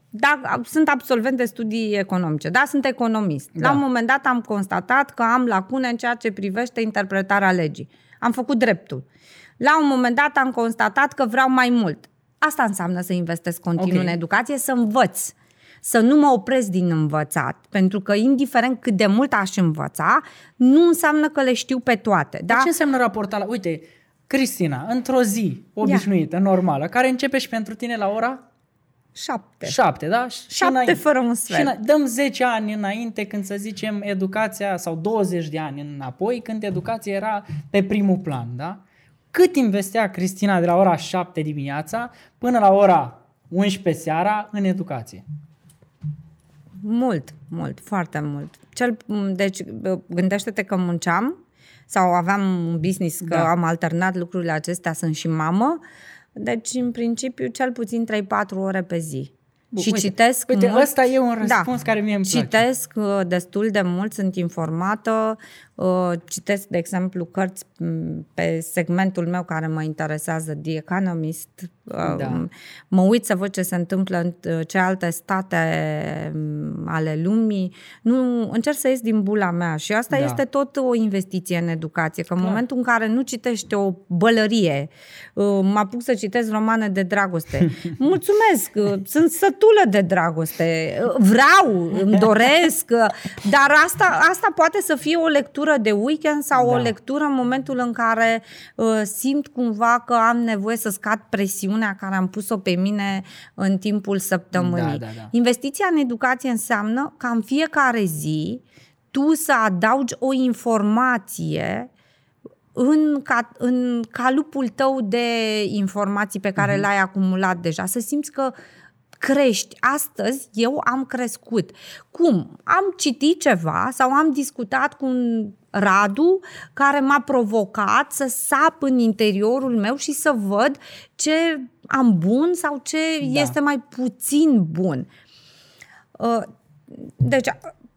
da, sunt absolvent de studii economice, da, sunt economist. Da. La un moment dat am constatat că am lacune în ceea ce privește interpretarea legii. Am făcut dreptul. La un moment dat am constatat că vreau mai mult Asta înseamnă să investesc continuu okay. în educație, să învăț. să nu mă opresc din învățat, pentru că indiferent cât de mult aș învăța, nu înseamnă că le știu pe toate. Da? Ce înseamnă raportarea? Uite, Cristina, într-o zi obișnuită, Ia. normală, care începe și pentru tine la ora? Șapte. Șapte, da? Și Șapte înainte, fără un sfert. Și dăm 10 ani înainte când să zicem educația, sau 20 de ani înapoi, când educația era pe primul plan, da? Cât investea Cristina de la ora 7 dimineața până la ora 11 seara în educație? Mult, mult, foarte mult. Cel, deci, gândește-te că munceam sau aveam un business, că da. am alternat lucrurile acestea, sunt și mamă. Deci, în principiu, cel puțin 3-4 ore pe zi. Bun, și uite, citesc uite, mult. ăsta e un da. răspuns da, care mie îmi place. Citesc uh, destul de mult, sunt informată, uh, citesc, de exemplu, cărți pe segmentul meu care mă interesează, The Economist, uh, da. mă uit să văd ce se întâmplă în ce alte state ale lumii, nu, încerc să ies din bula mea și asta da. este tot o investiție în educație, că în Clar. momentul în care nu citești o bălărie, mă apuc să citesc romane de dragoste, mulțumesc, sunt să sătulă de dragoste. Vreau, îmi doresc, dar asta, asta poate să fie o lectură de weekend sau da. o lectură în momentul în care uh, simt cumva că am nevoie să scad presiunea care am pus-o pe mine în timpul săptămânii. Da, da, da. Investiția în educație înseamnă ca în fiecare zi tu să adaugi o informație în, ca, în calupul tău de informații pe care mm-hmm. l-ai acumulat deja, să simți că crești. Astăzi eu am crescut. Cum? Am citit ceva sau am discutat cu un Radu care m-a provocat să sap în interiorul meu și să văd ce am bun sau ce da. este mai puțin bun. Uh, deci,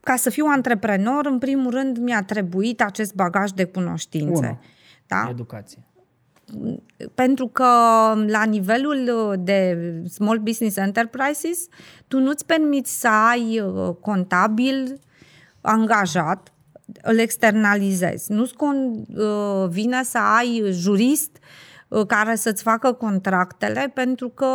ca să fiu antreprenor, în primul rând mi-a trebuit acest bagaj de cunoștințe. Unu. Da? Educație pentru că la nivelul de Small Business Enterprises, tu nu-ți permiți să ai uh, contabil angajat, îl externalizezi. Nu-ți convine uh, să ai jurist Uh, care să-ți facă contractele pentru că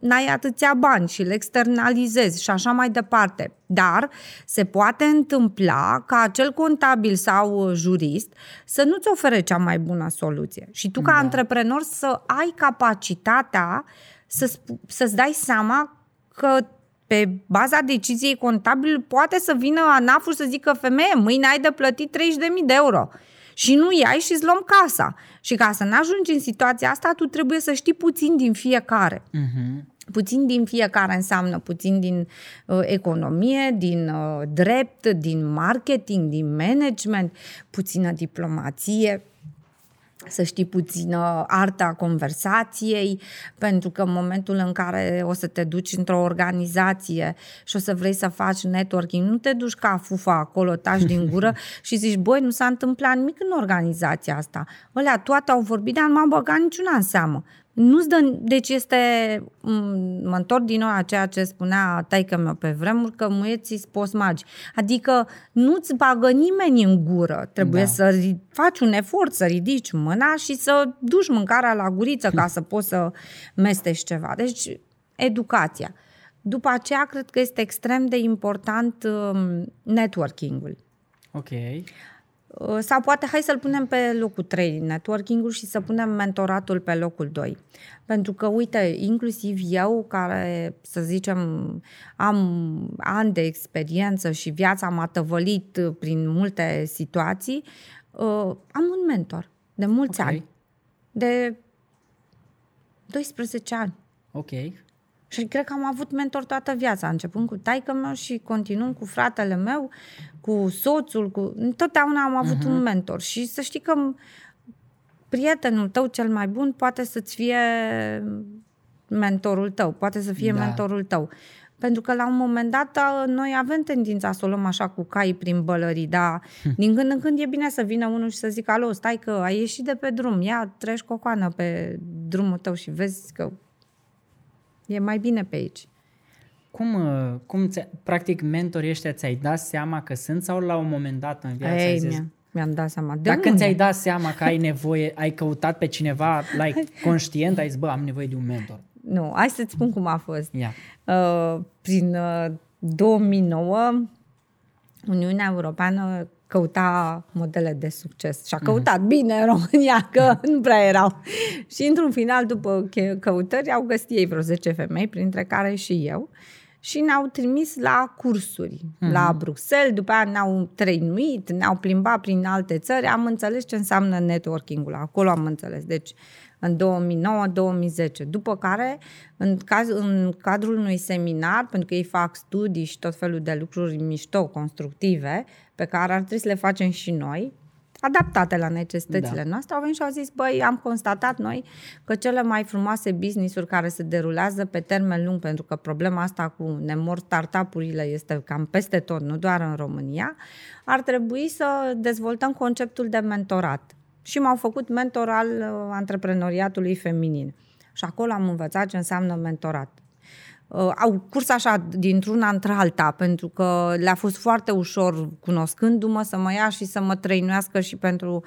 n-ai atâția bani și le externalizezi și așa mai departe. Dar se poate întâmpla ca acel contabil sau jurist să nu-ți ofere cea mai bună soluție. Și tu ca da. antreprenor să ai capacitatea să, să-ți dai seama că pe baza deciziei contabil poate să vină ANAF-ul să zică femeie, mâine ai de plătit 30.000 de euro și nu iai și îți luăm casa. Și ca să n-ajungi în situația asta, tu trebuie să știi puțin din fiecare. Uh-huh. Puțin din fiecare înseamnă puțin din uh, economie, din uh, drept, din marketing, din management, puțină diplomație, să știi puțin arta conversației, pentru că în momentul în care o să te duci într-o organizație și o să vrei să faci networking, nu te duci ca fufa acolo, tași din gură și zici, băi, nu s-a întâmplat nimic în organizația asta. Ălea toate au vorbit, dar nu m-am băgat niciuna în seamă. Nu-ți dă, deci este, mă întorc din nou a ceea ce spunea taică meu pe vremuri, că muieții sunt magi. Adică nu-ți bagă nimeni în gură. Trebuie da. să faci un efort, să ridici mâna și să duci mâncarea la guriță ca să poți să mestești ceva. Deci, educația. După aceea, cred că este extrem de important um, networking-ul. Ok. Uh, sau poate hai să-l punem pe locul 3 networking-ul și să punem mentoratul pe locul 2. Pentru că, uite, inclusiv eu, care, să zicem, am ani de experiență și viața m-a tăvălit prin multe situații, uh, am un mentor de mulți okay. ani. De 12 ani. Ok. Și cred că am avut mentor toată viața, începând cu taică meu și continuând cu fratele meu, cu soțul, cu... Întotdeauna am avut uh-huh. un mentor și să știi că prietenul tău cel mai bun poate să-ți fie mentorul tău, poate să fie da. mentorul tău. Pentru că la un moment dat noi avem tendința să o luăm așa cu cai prin bălării, dar hm. din când în când e bine să vină unul și să zică, alo, stai că ai ieșit de pe drum, ia, treci cocoană pe drumul tău și vezi că E mai bine pe aici. Cum, uh, cum practic, mentorii ăștia ți-ai dat seama că sunt sau la un moment dat în viață Ei, ai zis... Mi-am dat seama. De Dacă unde? ți-ai dat seama că ai nevoie, ai căutat pe cineva, like, conștient, ai zis, bă, am nevoie de un mentor. Nu, hai să-ți spun cum a fost. Yeah. Uh, prin uh, 2009 Uniunea Europeană căuta modele de succes și a căutat mm. bine în România, că nu prea erau. și într-un final, după căutări, au găsit ei vreo 10 femei, printre care și eu, și ne-au trimis la cursuri mm. la Bruxelles, după aia ne-au trăinuit, ne-au plimbat prin alte țări, am înțeles ce înseamnă networking-ul, acolo am înțeles. Deci, în 2009-2010. După care, în, caz, în cadrul unui seminar, pentru că ei fac studii și tot felul de lucruri mișto, constructive, pe care ar trebui să le facem și noi, adaptate la necesitățile da. noastre, au venit și au zis, băi, am constatat noi că cele mai frumoase business-uri care se derulează pe termen lung, pentru că problema asta cu nemor startup-urile este cam peste tot, nu doar în România, ar trebui să dezvoltăm conceptul de mentorat și m-au făcut mentor al uh, antreprenoriatului feminin. Și acolo am învățat ce înseamnă mentorat. Uh, au curs așa dintr-una într-alta, pentru că le-a fost foarte ușor, cunoscându-mă, să mă ia și să mă trăinuiască și pentru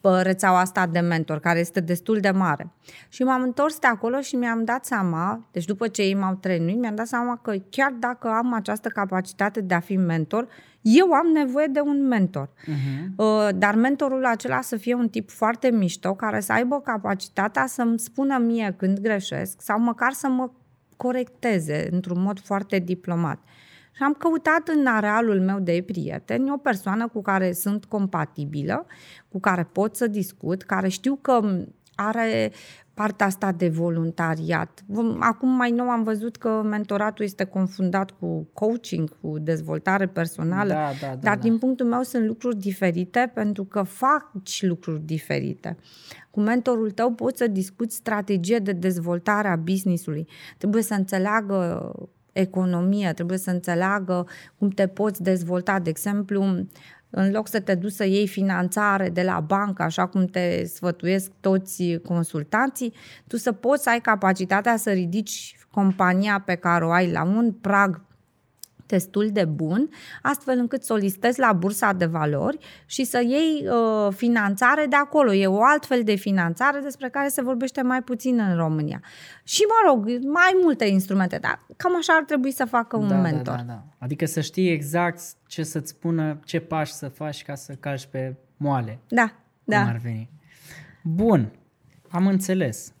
uh, rețeaua asta de mentor, care este destul de mare. Și m-am întors de acolo și mi-am dat seama, deci după ce ei m-au trăinuit, mi-am dat seama că chiar dacă am această capacitate de a fi mentor, eu am nevoie de un mentor. Uh-huh. Dar mentorul acela să fie un tip foarte mișto, care să aibă capacitatea să-mi spună mie când greșesc sau măcar să mă corecteze într-un mod foarte diplomat. Și am căutat în arealul meu de prieteni o persoană cu care sunt compatibilă, cu care pot să discut, care știu că are partea asta de voluntariat. Acum mai nou am văzut că mentoratul este confundat cu coaching, cu dezvoltare personală, da, da, da, dar da. din punctul meu sunt lucruri diferite pentru că faci lucruri diferite. Cu mentorul tău poți să discuți strategie de dezvoltare a businessului. Trebuie să înțeleagă economie, trebuie să înțeleagă cum te poți dezvolta. De exemplu, în loc să te duci să iei finanțare de la bancă, așa cum te sfătuiesc toți consultanții, tu să poți să ai capacitatea să ridici compania pe care o ai la un prag destul de bun, astfel încât să o listezi la bursa de valori și să iei uh, finanțare de acolo. E o altfel de finanțare despre care se vorbește mai puțin în România. Și, mă rog, mai multe instrumente, dar cam așa ar trebui să facă un da, da mentor. Da, da, da. Adică să știi exact ce să-ți spună, ce pași să faci ca să calci pe moale. Da, da. Cum ar veni. Bun, am înțeles.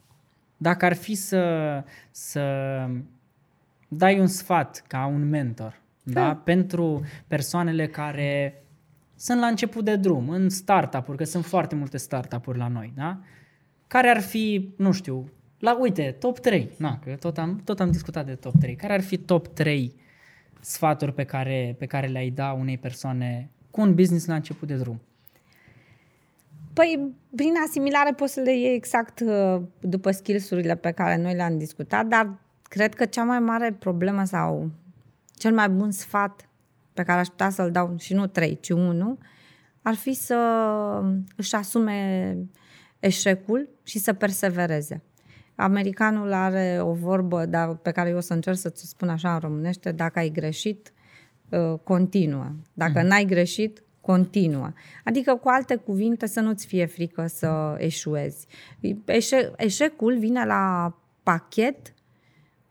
Dacă ar fi să, să dai un sfat ca un mentor, da? da? Pentru persoanele care sunt la început de drum, în startup-uri, că sunt foarte multe startup-uri la noi, da? Care ar fi, nu știu, la, uite, top 3, na, că tot am, tot am discutat de top 3. Care ar fi top 3 sfaturi pe care, pe care le-ai da unei persoane cu un business la început de drum? Păi, prin asimilare poți să le iei exact uh, după skills-urile pe care noi le-am discutat, dar cred că cea mai mare problemă sau cel mai bun sfat pe care aș putea să-l dau, și nu trei, ci unul, ar fi să își asume eșecul și să persevereze. Americanul are o vorbă dar, pe care eu o să încerc să ți spun așa în românește, dacă ai greșit, uh, continuă. Dacă mm. n-ai greșit, continuă. Adică, cu alte cuvinte, să nu-ți fie frică să eșuezi. Eșe- eșecul vine la pachet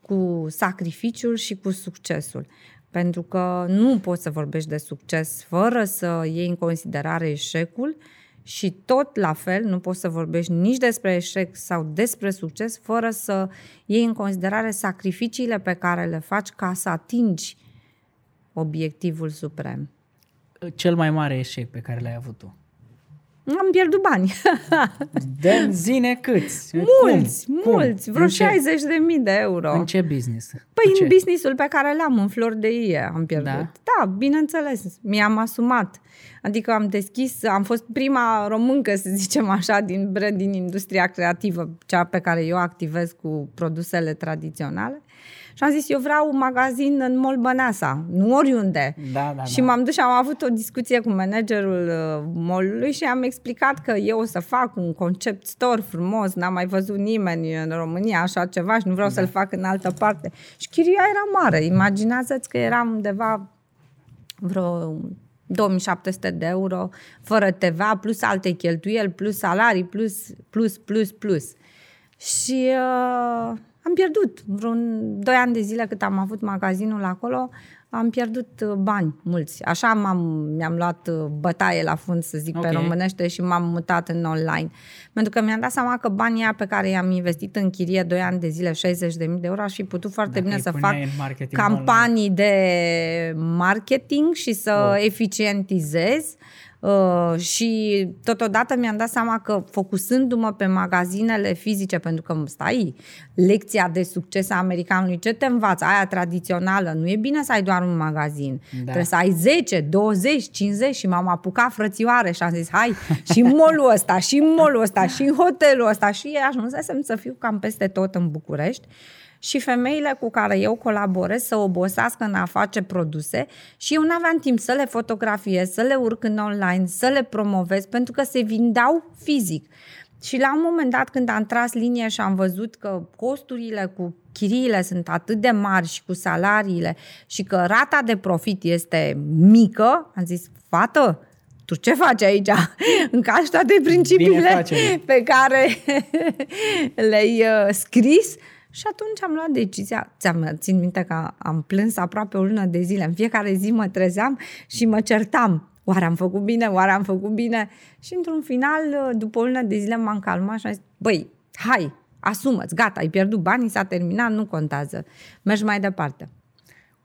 cu sacrificiul și cu succesul. Pentru că nu poți să vorbești de succes fără să iei în considerare eșecul și tot la fel nu poți să vorbești nici despre eșec sau despre succes fără să iei în considerare sacrificiile pe care le faci ca să atingi obiectivul suprem. Cel mai mare eșec pe care l-ai avut tu? Am pierdut bani. De zine câți? Mulți, Cum? mulți, vreo 60 de mii de euro. În ce business? Păi în, în businessul pe care l-am în flor de ie am pierdut. Da, da bineînțeles, mi-am asumat. Adică am deschis, am fost prima româncă, să zicem așa, din brand din industria creativă, cea pe care eu activez cu produsele tradiționale. Și am zis, eu vreau un magazin în Mall Băneasa, nu oriunde. Da, da, și da. m-am dus și am avut o discuție cu managerul uh, mall și am explicat că eu o să fac un concept store frumos, n-am mai văzut nimeni în România așa ceva și nu vreau da. să-l fac în altă parte. Și chiria era mare. Imaginează-ți că eram undeva vreo 2700 de euro fără TVA, plus alte cheltuieli, plus salarii, plus, plus, plus, plus. Și uh, am pierdut vreun 2 ani de zile cât am avut magazinul acolo, am pierdut uh, bani mulți. Așa m-am, mi-am luat uh, bătaie la fund, să zic, okay. pe românește și m-am mutat în online. Pentru că mi-am dat seama că banii pe care i-am investit în chirie 2 ani de zile, 60.000 de euro, aș fi putut foarte Dacă bine să fac campanii online. de marketing și să wow. eficientizez Uh, și totodată mi-am dat seama că focusându-mă pe magazinele fizice, pentru că stai, lecția de succes a americanului, ce te învață? Aia tradițională, nu e bine să ai doar un magazin. Da. Trebuie să ai 10, 20, 50 și m-am apucat frățioare și am zis, hai, și în molul ăsta, și în molul ăsta, și în hotelul ăsta și ajunsesem să fiu cam peste tot în București și femeile cu care eu colaborez să obosească în a face produse și eu nu aveam timp să le fotografiez, să le urc în online, să le promovez, pentru că se vindeau fizic. Și la un moment dat, când am tras linie și am văzut că costurile cu chiriile sunt atât de mari și cu salariile și că rata de profit este mică, am zis, fată, tu ce faci aici? Încași toate principiile pe care le-ai uh, scris și atunci am luat decizia, ți-am țin minte că am plâns aproape o lună de zile. În fiecare zi mă trezeam și mă certam. Oare am făcut bine? Oare am făcut bine? Și într-un final, după o lună de zile m-am calmat și am zis, băi, hai, asumă-ți, gata, ai pierdut banii, s-a terminat, nu contează. Mergi mai departe.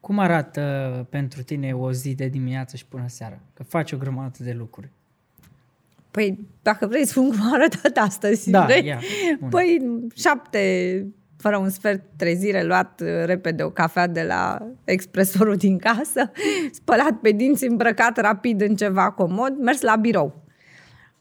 Cum arată pentru tine o zi de dimineață și până seara? Că faci o grămadă de lucruri. Păi, dacă vrei, spun cum arătat astăzi. Da, vrei? Ia, păi, șapte fără un sfert trezire, luat uh, repede o cafea de la expresorul din casă, spălat pe dinți, îmbrăcat rapid în ceva comod, mers la birou.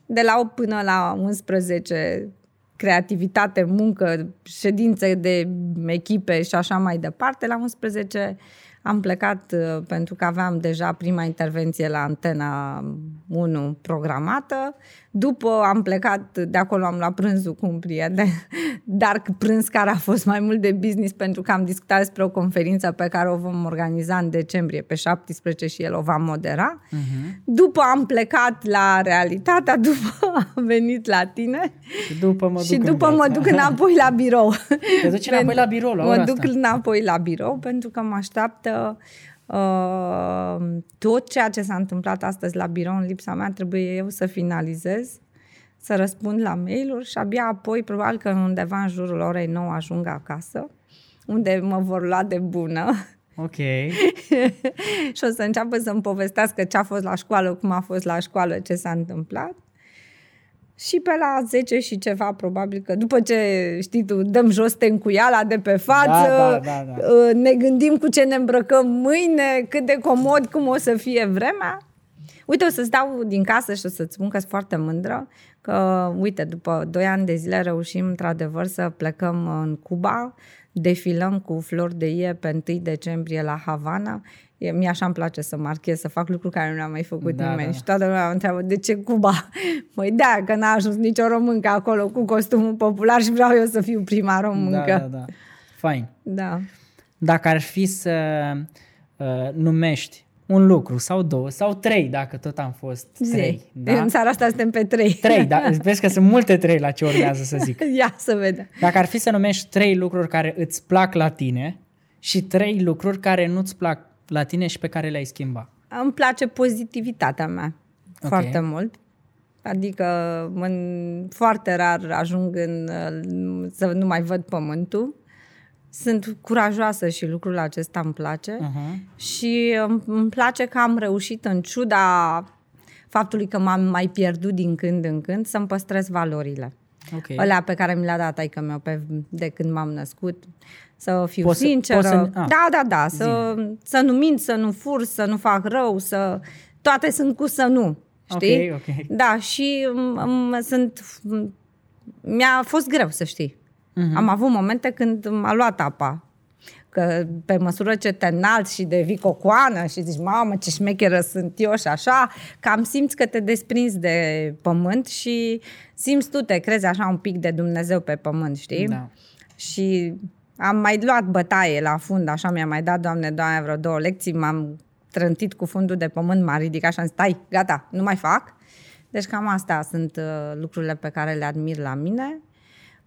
De la 8 până la 11 creativitate, muncă, ședințe de echipe și așa mai departe. La 11 am plecat uh, pentru că aveam deja prima intervenție la antena 1 programată. După am plecat, de acolo am luat prânzul cu un prieten, dar prânz care a fost mai mult de business pentru că am discutat despre o conferință pe care o vom organiza în decembrie pe 17 și el o va modera. Uh-huh. După am plecat la realitatea, după am venit la tine și după mă duc, și după mă duc înapoi la birou. Te duci înapoi la birou la Mă duc asta. înapoi la birou pentru că mă așteaptă Uh, tot ceea ce s-a întâmplat astăzi la birou în lipsa mea trebuie eu să finalizez, să răspund la mail-uri și abia apoi, probabil că undeva în jurul orei 9 ajung acasă, unde mă vor lua de bună. Ok. și o să înceapă să-mi povestească ce a fost la școală, cum a fost la școală, ce s-a întâmplat. Și pe la 10 și ceva, probabil că după ce, știi tu, dăm jos tencuiala de pe față, da, da, da, da. Uh, ne gândim cu ce ne îmbrăcăm mâine, cât de comod, cum o să fie vremea. Uite, o să-ți dau din casă și o să-ți spun că sunt foarte mândră că, uite, după 2 ani de zile reușim, într-adevăr, să plecăm în Cuba, defilăm cu flori de ie pe 1 decembrie la Havana Mie așa îmi place să marchez, să fac lucruri care nu le-am mai făcut da, nimeni. Da. Și toată lumea mă întreabă, de ce Cuba? Măi, da, că n-a ajuns nicio româncă acolo cu costumul popular și vreau eu să fiu prima româncă. Da, da, da. Fain. Da. Dacă ar fi să uh, numești un lucru sau două sau trei, dacă tot am fost trei. Da? În seara asta suntem pe trei. Trei, da. Vezi că sunt multe trei la ce urmează să zic. Ia să vedem. Dacă ar fi să numești trei lucruri care îți plac la tine și trei lucruri care nu-ți plac la tine și pe care le-ai schimba? Îmi place pozitivitatea mea okay. foarte mult. Adică în, foarte rar ajung în, să nu mai văd pământul. Sunt curajoasă și lucrul acesta îmi place. Uh-huh. Și îmi place că am reușit în ciuda faptului că m-am mai pierdut din când în când să-mi păstrez valorile. Okay. Alea pe care mi le-a dat aică meu pe, de când m-am născut să fiu poți sinceră. Să, să, da, da, da, să, să nu mint, să nu fur, să nu fac rău, să toate sunt cu să nu. Știi? Okay, okay. Da, și m- sunt mi-a fost greu, să știi. Uh-huh. Am avut momente când m-a luat apa. Că pe măsură ce te înalți și devii cocoană și zici, mamă, ce șmecheră sunt eu și așa, cam simți că te desprinzi de pământ și simți tu, te crezi așa un pic de Dumnezeu pe pământ, știi? Da. Și am mai luat bătaie la fund, așa mi-a mai dat, Doamne, Doamne, vreo două lecții, m-am trântit cu fundul de pământ, m-a ridicat și am zis, stai, gata, nu mai fac. Deci cam astea sunt uh, lucrurile pe care le admir la mine.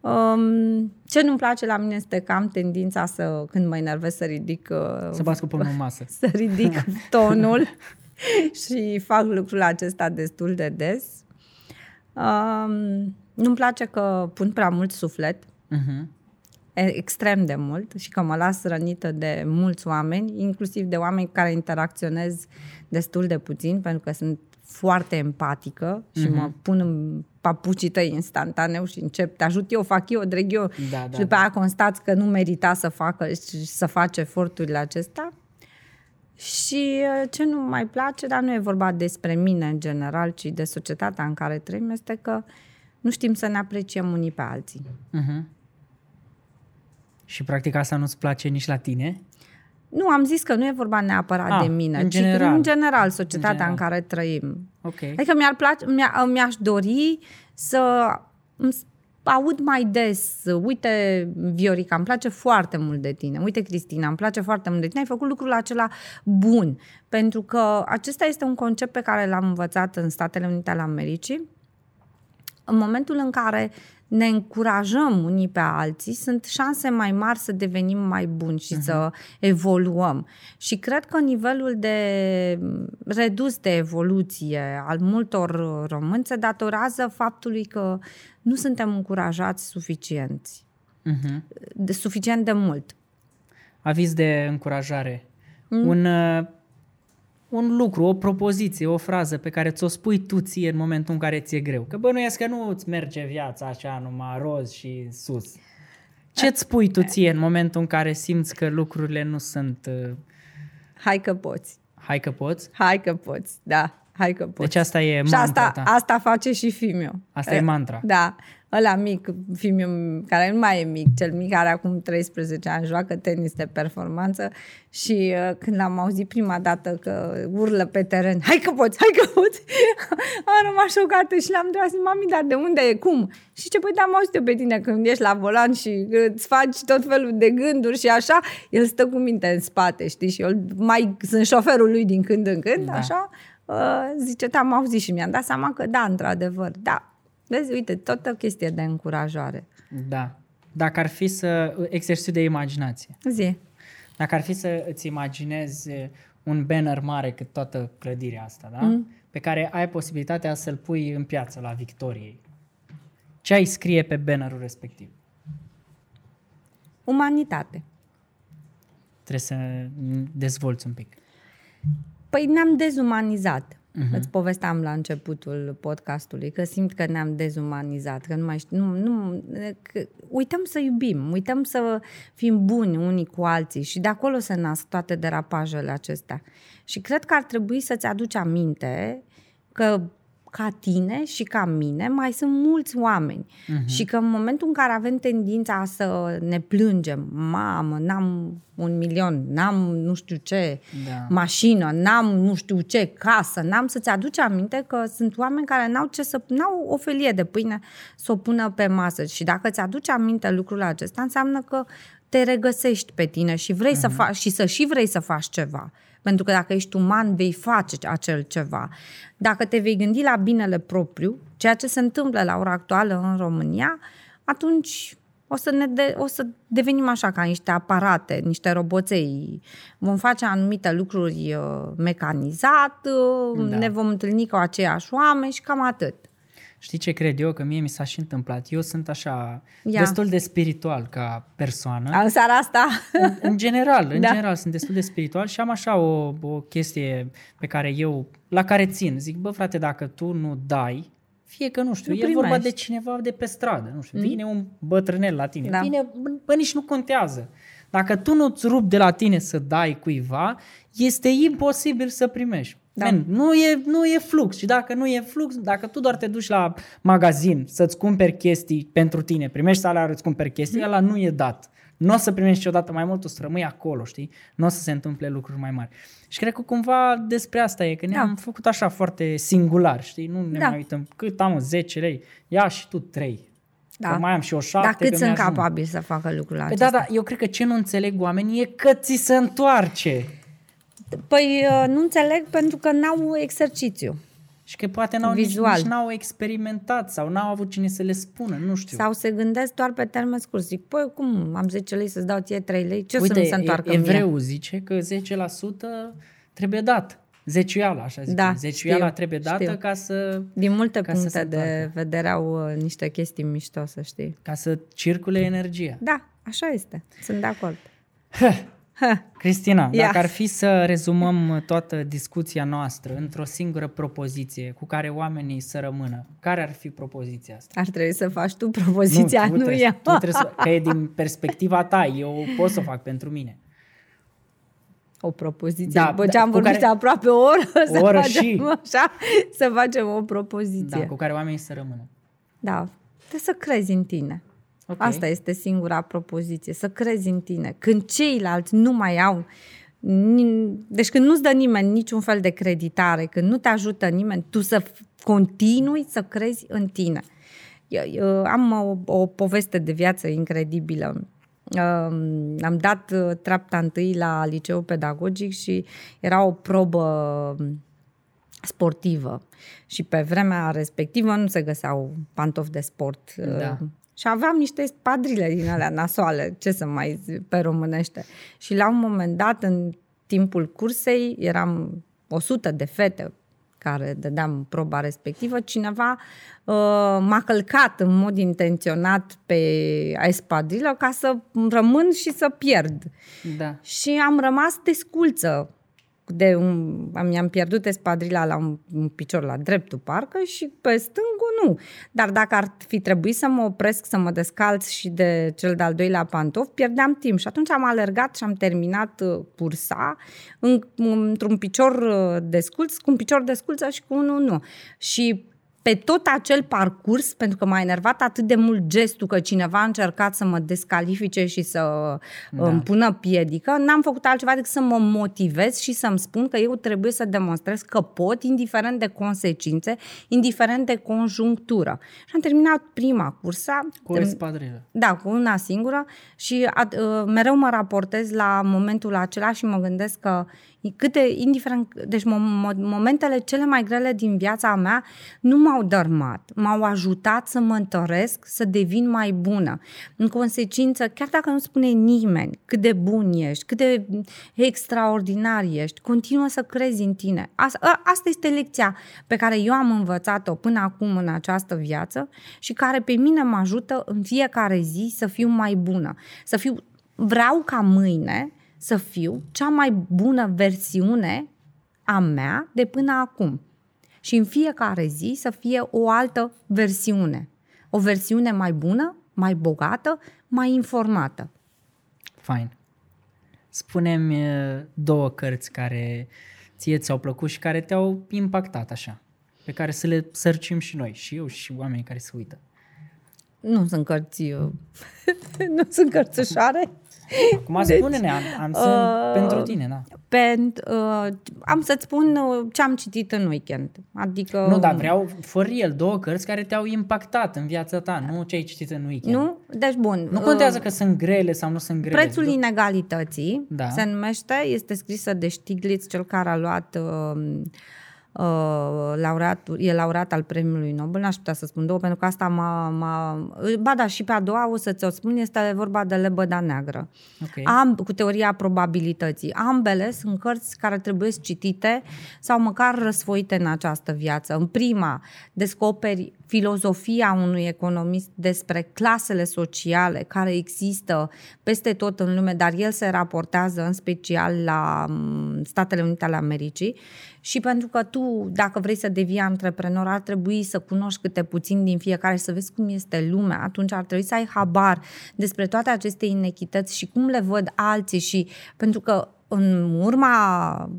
Um, ce nu-mi place la mine este că am tendința să, când mă enervez, să ridic... Uh, Să bați cu pământul în masă. să ridic tonul și fac lucrul acesta destul de des. Um, nu-mi place că pun prea mult suflet, Uh-huh. e- extrem de mult și că mă las rănită de mulți oameni, inclusiv de oameni cu care interacționez destul de puțin, pentru că sunt foarte empatică și mă pun în papucii tăi instantaneu și încep, te ajut eu, fac eu, dreg eu Da, și da, după aia constați că nu merita să facă și să faci eforturile acestea. Și uh, ce nu mai place, dar nu e vorba despre mine în general, ci de societatea în care trăim, este că nu știm să ne apreciem unii pe alții. Uh-huh. Și practic asta nu-ți place nici la tine? Nu, am zis că nu e vorba neapărat Ah, de mine, în ci general. în general societatea În general. în care trăim. Ok. Adică mi-ar place, mi-a, mi-aș dori să îmi s- aud mai des, uite Viorica, îmi place foarte mult de tine, uite Cristina, îmi place foarte mult de tine, ai făcut lucrul acela bun. Pentru că acesta este un concept pe care l-am învățat în Statele Unite ale Americii. În momentul în care ne încurajăm unii pe alții, sunt șanse mai mari să devenim mai buni și uh-huh. să evoluăm. Și cred că nivelul de redus de evoluție al multor români se datorează faptului că nu suntem încurajați suficienți, Uh-huh. de suficient de mult. Aviz de încurajare. Mm. Un, uh, un lucru, o propoziție, o frază pe care ți-o spui tu ție în momentul în care ți-e greu. Că bănuiesc că nu îți merge viața așa numai roz și sus. Ce-ți spui tu ție în momentul în care simți că lucrurile nu sunt... Uh, Hai că poți, hai că poți? hai că poți, da, hai că poți. Deci asta e Și mantra asta, ta. asta face și fiul Asta e mantra. Da, ăla mic, fiul care nu mai e mic, cel mic care acum 13 ani joacă tenis de performanță și uh, când l-am auzit prima dată că urlă pe teren, hai că poți, hai că poți, am rămas șocată și l-am întrebat, zic, mami, dar de unde e, cum? Și ce, păi, da, am auzit eu pe tine când ești la volan și îți faci tot felul de gânduri și așa, el stă cu minte în spate, știi, și eu mai sunt șoferul lui din când în când, Da. da. așa, uh, zice, te-am auzit și mi-am dat seama că da, într-adevăr, da. Vezi, uite, tot o chestie de încurajare. Da. Dacă ar fi să... Exercițiu de imaginație. Zi. Dacă ar fi să îți imaginezi un banner mare cât toată clădirea asta, da? Mm. Pe care ai posibilitatea să-l pui în piață la Victoriei. Ce ai scrie pe bannerul respectiv? Umanitate. Trebuie să dezvolți un pic. Păi ne-am dezumanizat. Uh-huh. Îți povesteam la începutul podcastului că simt că ne-am dezumanizat, că nu mai știu, nu, nu, că uităm să iubim, uităm să fim buni unii cu alții și de acolo se nasc toate derapajele acestea. Și cred că ar trebui să-ți aduci aminte că ca tine și ca mine mai sunt mulți oameni uh-huh. și că în momentul în care avem tendința să ne plângem, mamă, n-am un milion, n-am nu știu ce, Da. mașină, n-am nu știu ce, casă, n-am să-ți aduci aminte că sunt oameni care n-au, ce să, n-au o felie de pâine să o pună pe masă și dacă îți aduci aminte lucrul acesta, înseamnă că te regăsești pe tine și vrei uh-huh. să faci și să și vrei să faci ceva. Pentru că dacă ești uman, vei face acel ceva. Dacă te vei gândi la binele propriu, ceea ce se întâmplă la ora actuală în România, atunci o să, ne de, o să devenim așa ca niște aparate, niște roboței. Vom face anumite lucruri uh, mecanizat, uh, Da. ne vom întâlni cu aceiași oameni și cam atât. Știi ce cred eu? Că mie mi s-a și întâmplat. Eu sunt așa Ia. destul de spiritual ca persoană. În seara asta... În, în general, în Da. general sunt destul de spiritual și am așa o, o chestie pe care eu, la care țin. Zic, bă frate, dacă tu nu dai, fie că nu știu, Nu e vorba primești. de cineva de pe stradă, nu știu, mm? vine un bătrânel la tine, Da. vine, bă, bă, nici nu contează. Dacă tu nu-ți rup de la tine să dai cuiva, este imposibil să primești. Da. Man, nu, e, nu e flux și dacă nu e flux, dacă tu doar te duci la magazin să-ți cumperi chestii pentru tine, primești salariul, îți cumperi chestii, ăla nu e dat. Nu o să primești niciodată mai mult, o să rămâi acolo, știi? Nu o să se întâmple lucruri mai mari. Și cred că cumva despre asta e, că ne-am Da. făcut așa foarte singular, știi? Nu ne Da. mai uităm. Cât am, 10 lei? Ia și tu 3. Da. Că mai am și o 7, Dar cât că sunt mi-ajung. capabili să facă lucrul Păi acesta? da, da, eu cred că ce nu înțeleg oamenii e că ți se întoarce. Păi uh, nu înțeleg pentru că n-au exercițiu. Și că poate n-au Vizual. Nici, nici n-au experimentat sau n-au avut cine să le spună, nu știu. Sau se gândesc doar pe termen scurt. Zic, păi cum, am 10 lei să-ți dau ție 3 lei? Ce o să Uite, nu se întoarcă e, mie? evreu zice că 10% trebuie dat. Zeciuiala, așa zice. Da, Zeciuiala știu, trebuie dată știu. ca să, Din multe ca să puncte se de întoarcă. vedere au uh, niște chestii mișto, să știi. ca să circule energia. Da, așa este. Sunt de acord. Cristina, Ia. dacă ar fi să rezumăm toată discuția noastră într-o singură propoziție cu care oamenii să rămână, care ar fi propoziția asta? Ar trebui să faci tu propoziția, nu, tu trebuie, eu. Tu trebuie să, că e din perspectiva ta, eu pot să o fac pentru mine. O propoziție. Da, După da, ce am cu vorbit care- aproape o oră, O să oră facem și- așa, să facem o propoziție. Da, cu care oamenii să rămână. Da, trebuie să crezi în tine. Ok. Asta este singura propoziție, să crezi în tine. Când ceilalți nu mai au, ni- deci când nu-ți dă nimeni niciun fel de creditare, când nu te ajută nimeni, tu să f- continui să crezi în tine. Eu, eu am o, o poveste de viață incredibilă. Um, am dat uh, treapta întâi la liceu pedagogic și era o probă sportivă și pe vremea respectivă nu se găseau pantofi de sport. Da. Uh, Și aveam niște spadrile din alea nasoale, ce să mai zic pe românește. Și la un moment dat, în timpul cursei, eram 100 de fete care dădeam proba respectivă, cineva uh, m-a călcat în mod intenționat pe espadrilă ca să rămân și să pierd. Da. Și am rămas desculță. De un, mi-am pierdut espadrila la un, un picior la dreptul parcă și pe stângul nu. Dar dacă ar fi trebuit să mă opresc, să mă descalț și de cel de-al doilea pantof, pierdeam timp. Și atunci am alergat și am terminat uh, cursa în, într-un picior uh, desculț, cu un picior desculță și cu unul nu. Și pe tot acel parcurs, pentru că m-a enervat atât de mult gestul că cineva a încercat să mă descalifice și să da. îmi pună piedică, n-am făcut altceva decât să mă motivez și să-mi spun că eu trebuie să demonstrez că pot, indiferent de consecințe, indiferent de conjunctură. Și am terminat prima cursa. Cu o espadrilă. Da, cu una singură și a, uh, mereu mă raportez la momentul acela și mă gândesc că câte, indiferent, deci mo- mo- momentele cele mai grele din viața mea nu m-au dărmat, m-au ajutat să mă întăresc, să devin mai bună. În consecință, chiar dacă nu spune nimeni cât de bun ești, cât de extraordinar ești, continuă să crezi în tine. Asta, a- asta este lecția pe care eu am învățat-o până acum în această viață și care pe mine mă ajută în fiecare zi să fiu mai bună, să fiu vreau ca mâine să fiu cea mai bună versiune a mea de până acum. Și în fiecare zi să fie o altă versiune. O versiune mai bună, mai bogată, mai informată. Fain. Spune-mi uh, două cărți care ție ți-au plăcut și care te-au impactat așa, pe care să le sărcim și noi, și eu și oamenii care se uită. Nu sunt cărți, uh, nu sunt cărți ușoare. Acum deci, spune-ne, am, am să, uh, pentru tine, da. Pent, uh, am să-ți spun uh, ce am citit în weekend. Adică... Nu, dar vreau, for real, două cărți care te-au impactat în viața ta, nu ce ai citit în weekend. Nu? Deci bun. Nu contează că sunt grele sau nu sunt grele. Prețul inegalității Da. se numește, este scrisă de Stiglitz, cel care a luat uh, uh, laureat, e laureat al premiului Nobel, n-aș putea să spun două, pentru că asta m-a, m-a... Ba da, și pe a doua o să ți-o spun, este vorba de Lebăda Neagră. Ok. Am, cu teoria probabilității. Ambele sunt cărți care trebuie citite sau măcar răsfoite în această viață. În prima, descoperi filozofia unui economist despre clasele sociale care există peste tot în lume, dar el se raportează în special la m, Statele Unite ale Americii și pentru că tu, dacă vrei să devii antreprenor, ar trebui să cunoști câte puțin din fiecare și să vezi cum este lumea, atunci ar trebui să ai habar despre toate aceste inechități și cum le văd alții și pentru că în urma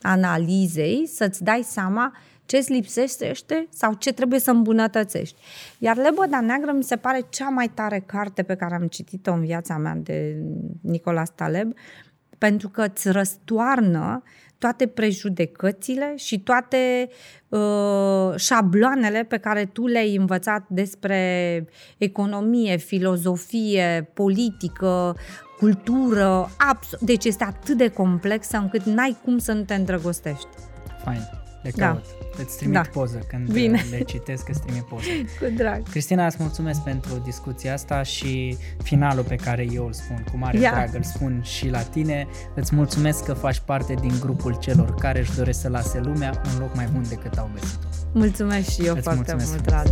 analizei să-ți dai seama ce îți lipsește sau ce trebuie să îmbunătățești. Iar Lebăda Neagră mi se pare cea mai tare carte pe care am citit-o în viața mea de Nicolas Taleb, pentru că îți răstoarnă toate prejudecățile și toate uh, șabloanele pe care tu le-ai învățat despre economie, filozofie, politică, cultură, abs- deci este atât de complexă încât n-ai cum să nu te îndrăgostești. Fain. Le caut. Da. Îți trimit da. poză când Bine. le citesc, îți trimit poză. Cu drag. Cristina, îți mulțumesc pentru discuția asta și finalul pe care eu îl spun, cu mare Ia. drag îl spun și la tine. Îți mulțumesc că faci parte din grupul celor care își doresc să lase lumea un loc mai bun decât au găsit Mulțumesc și eu îți foarte mult, Radu.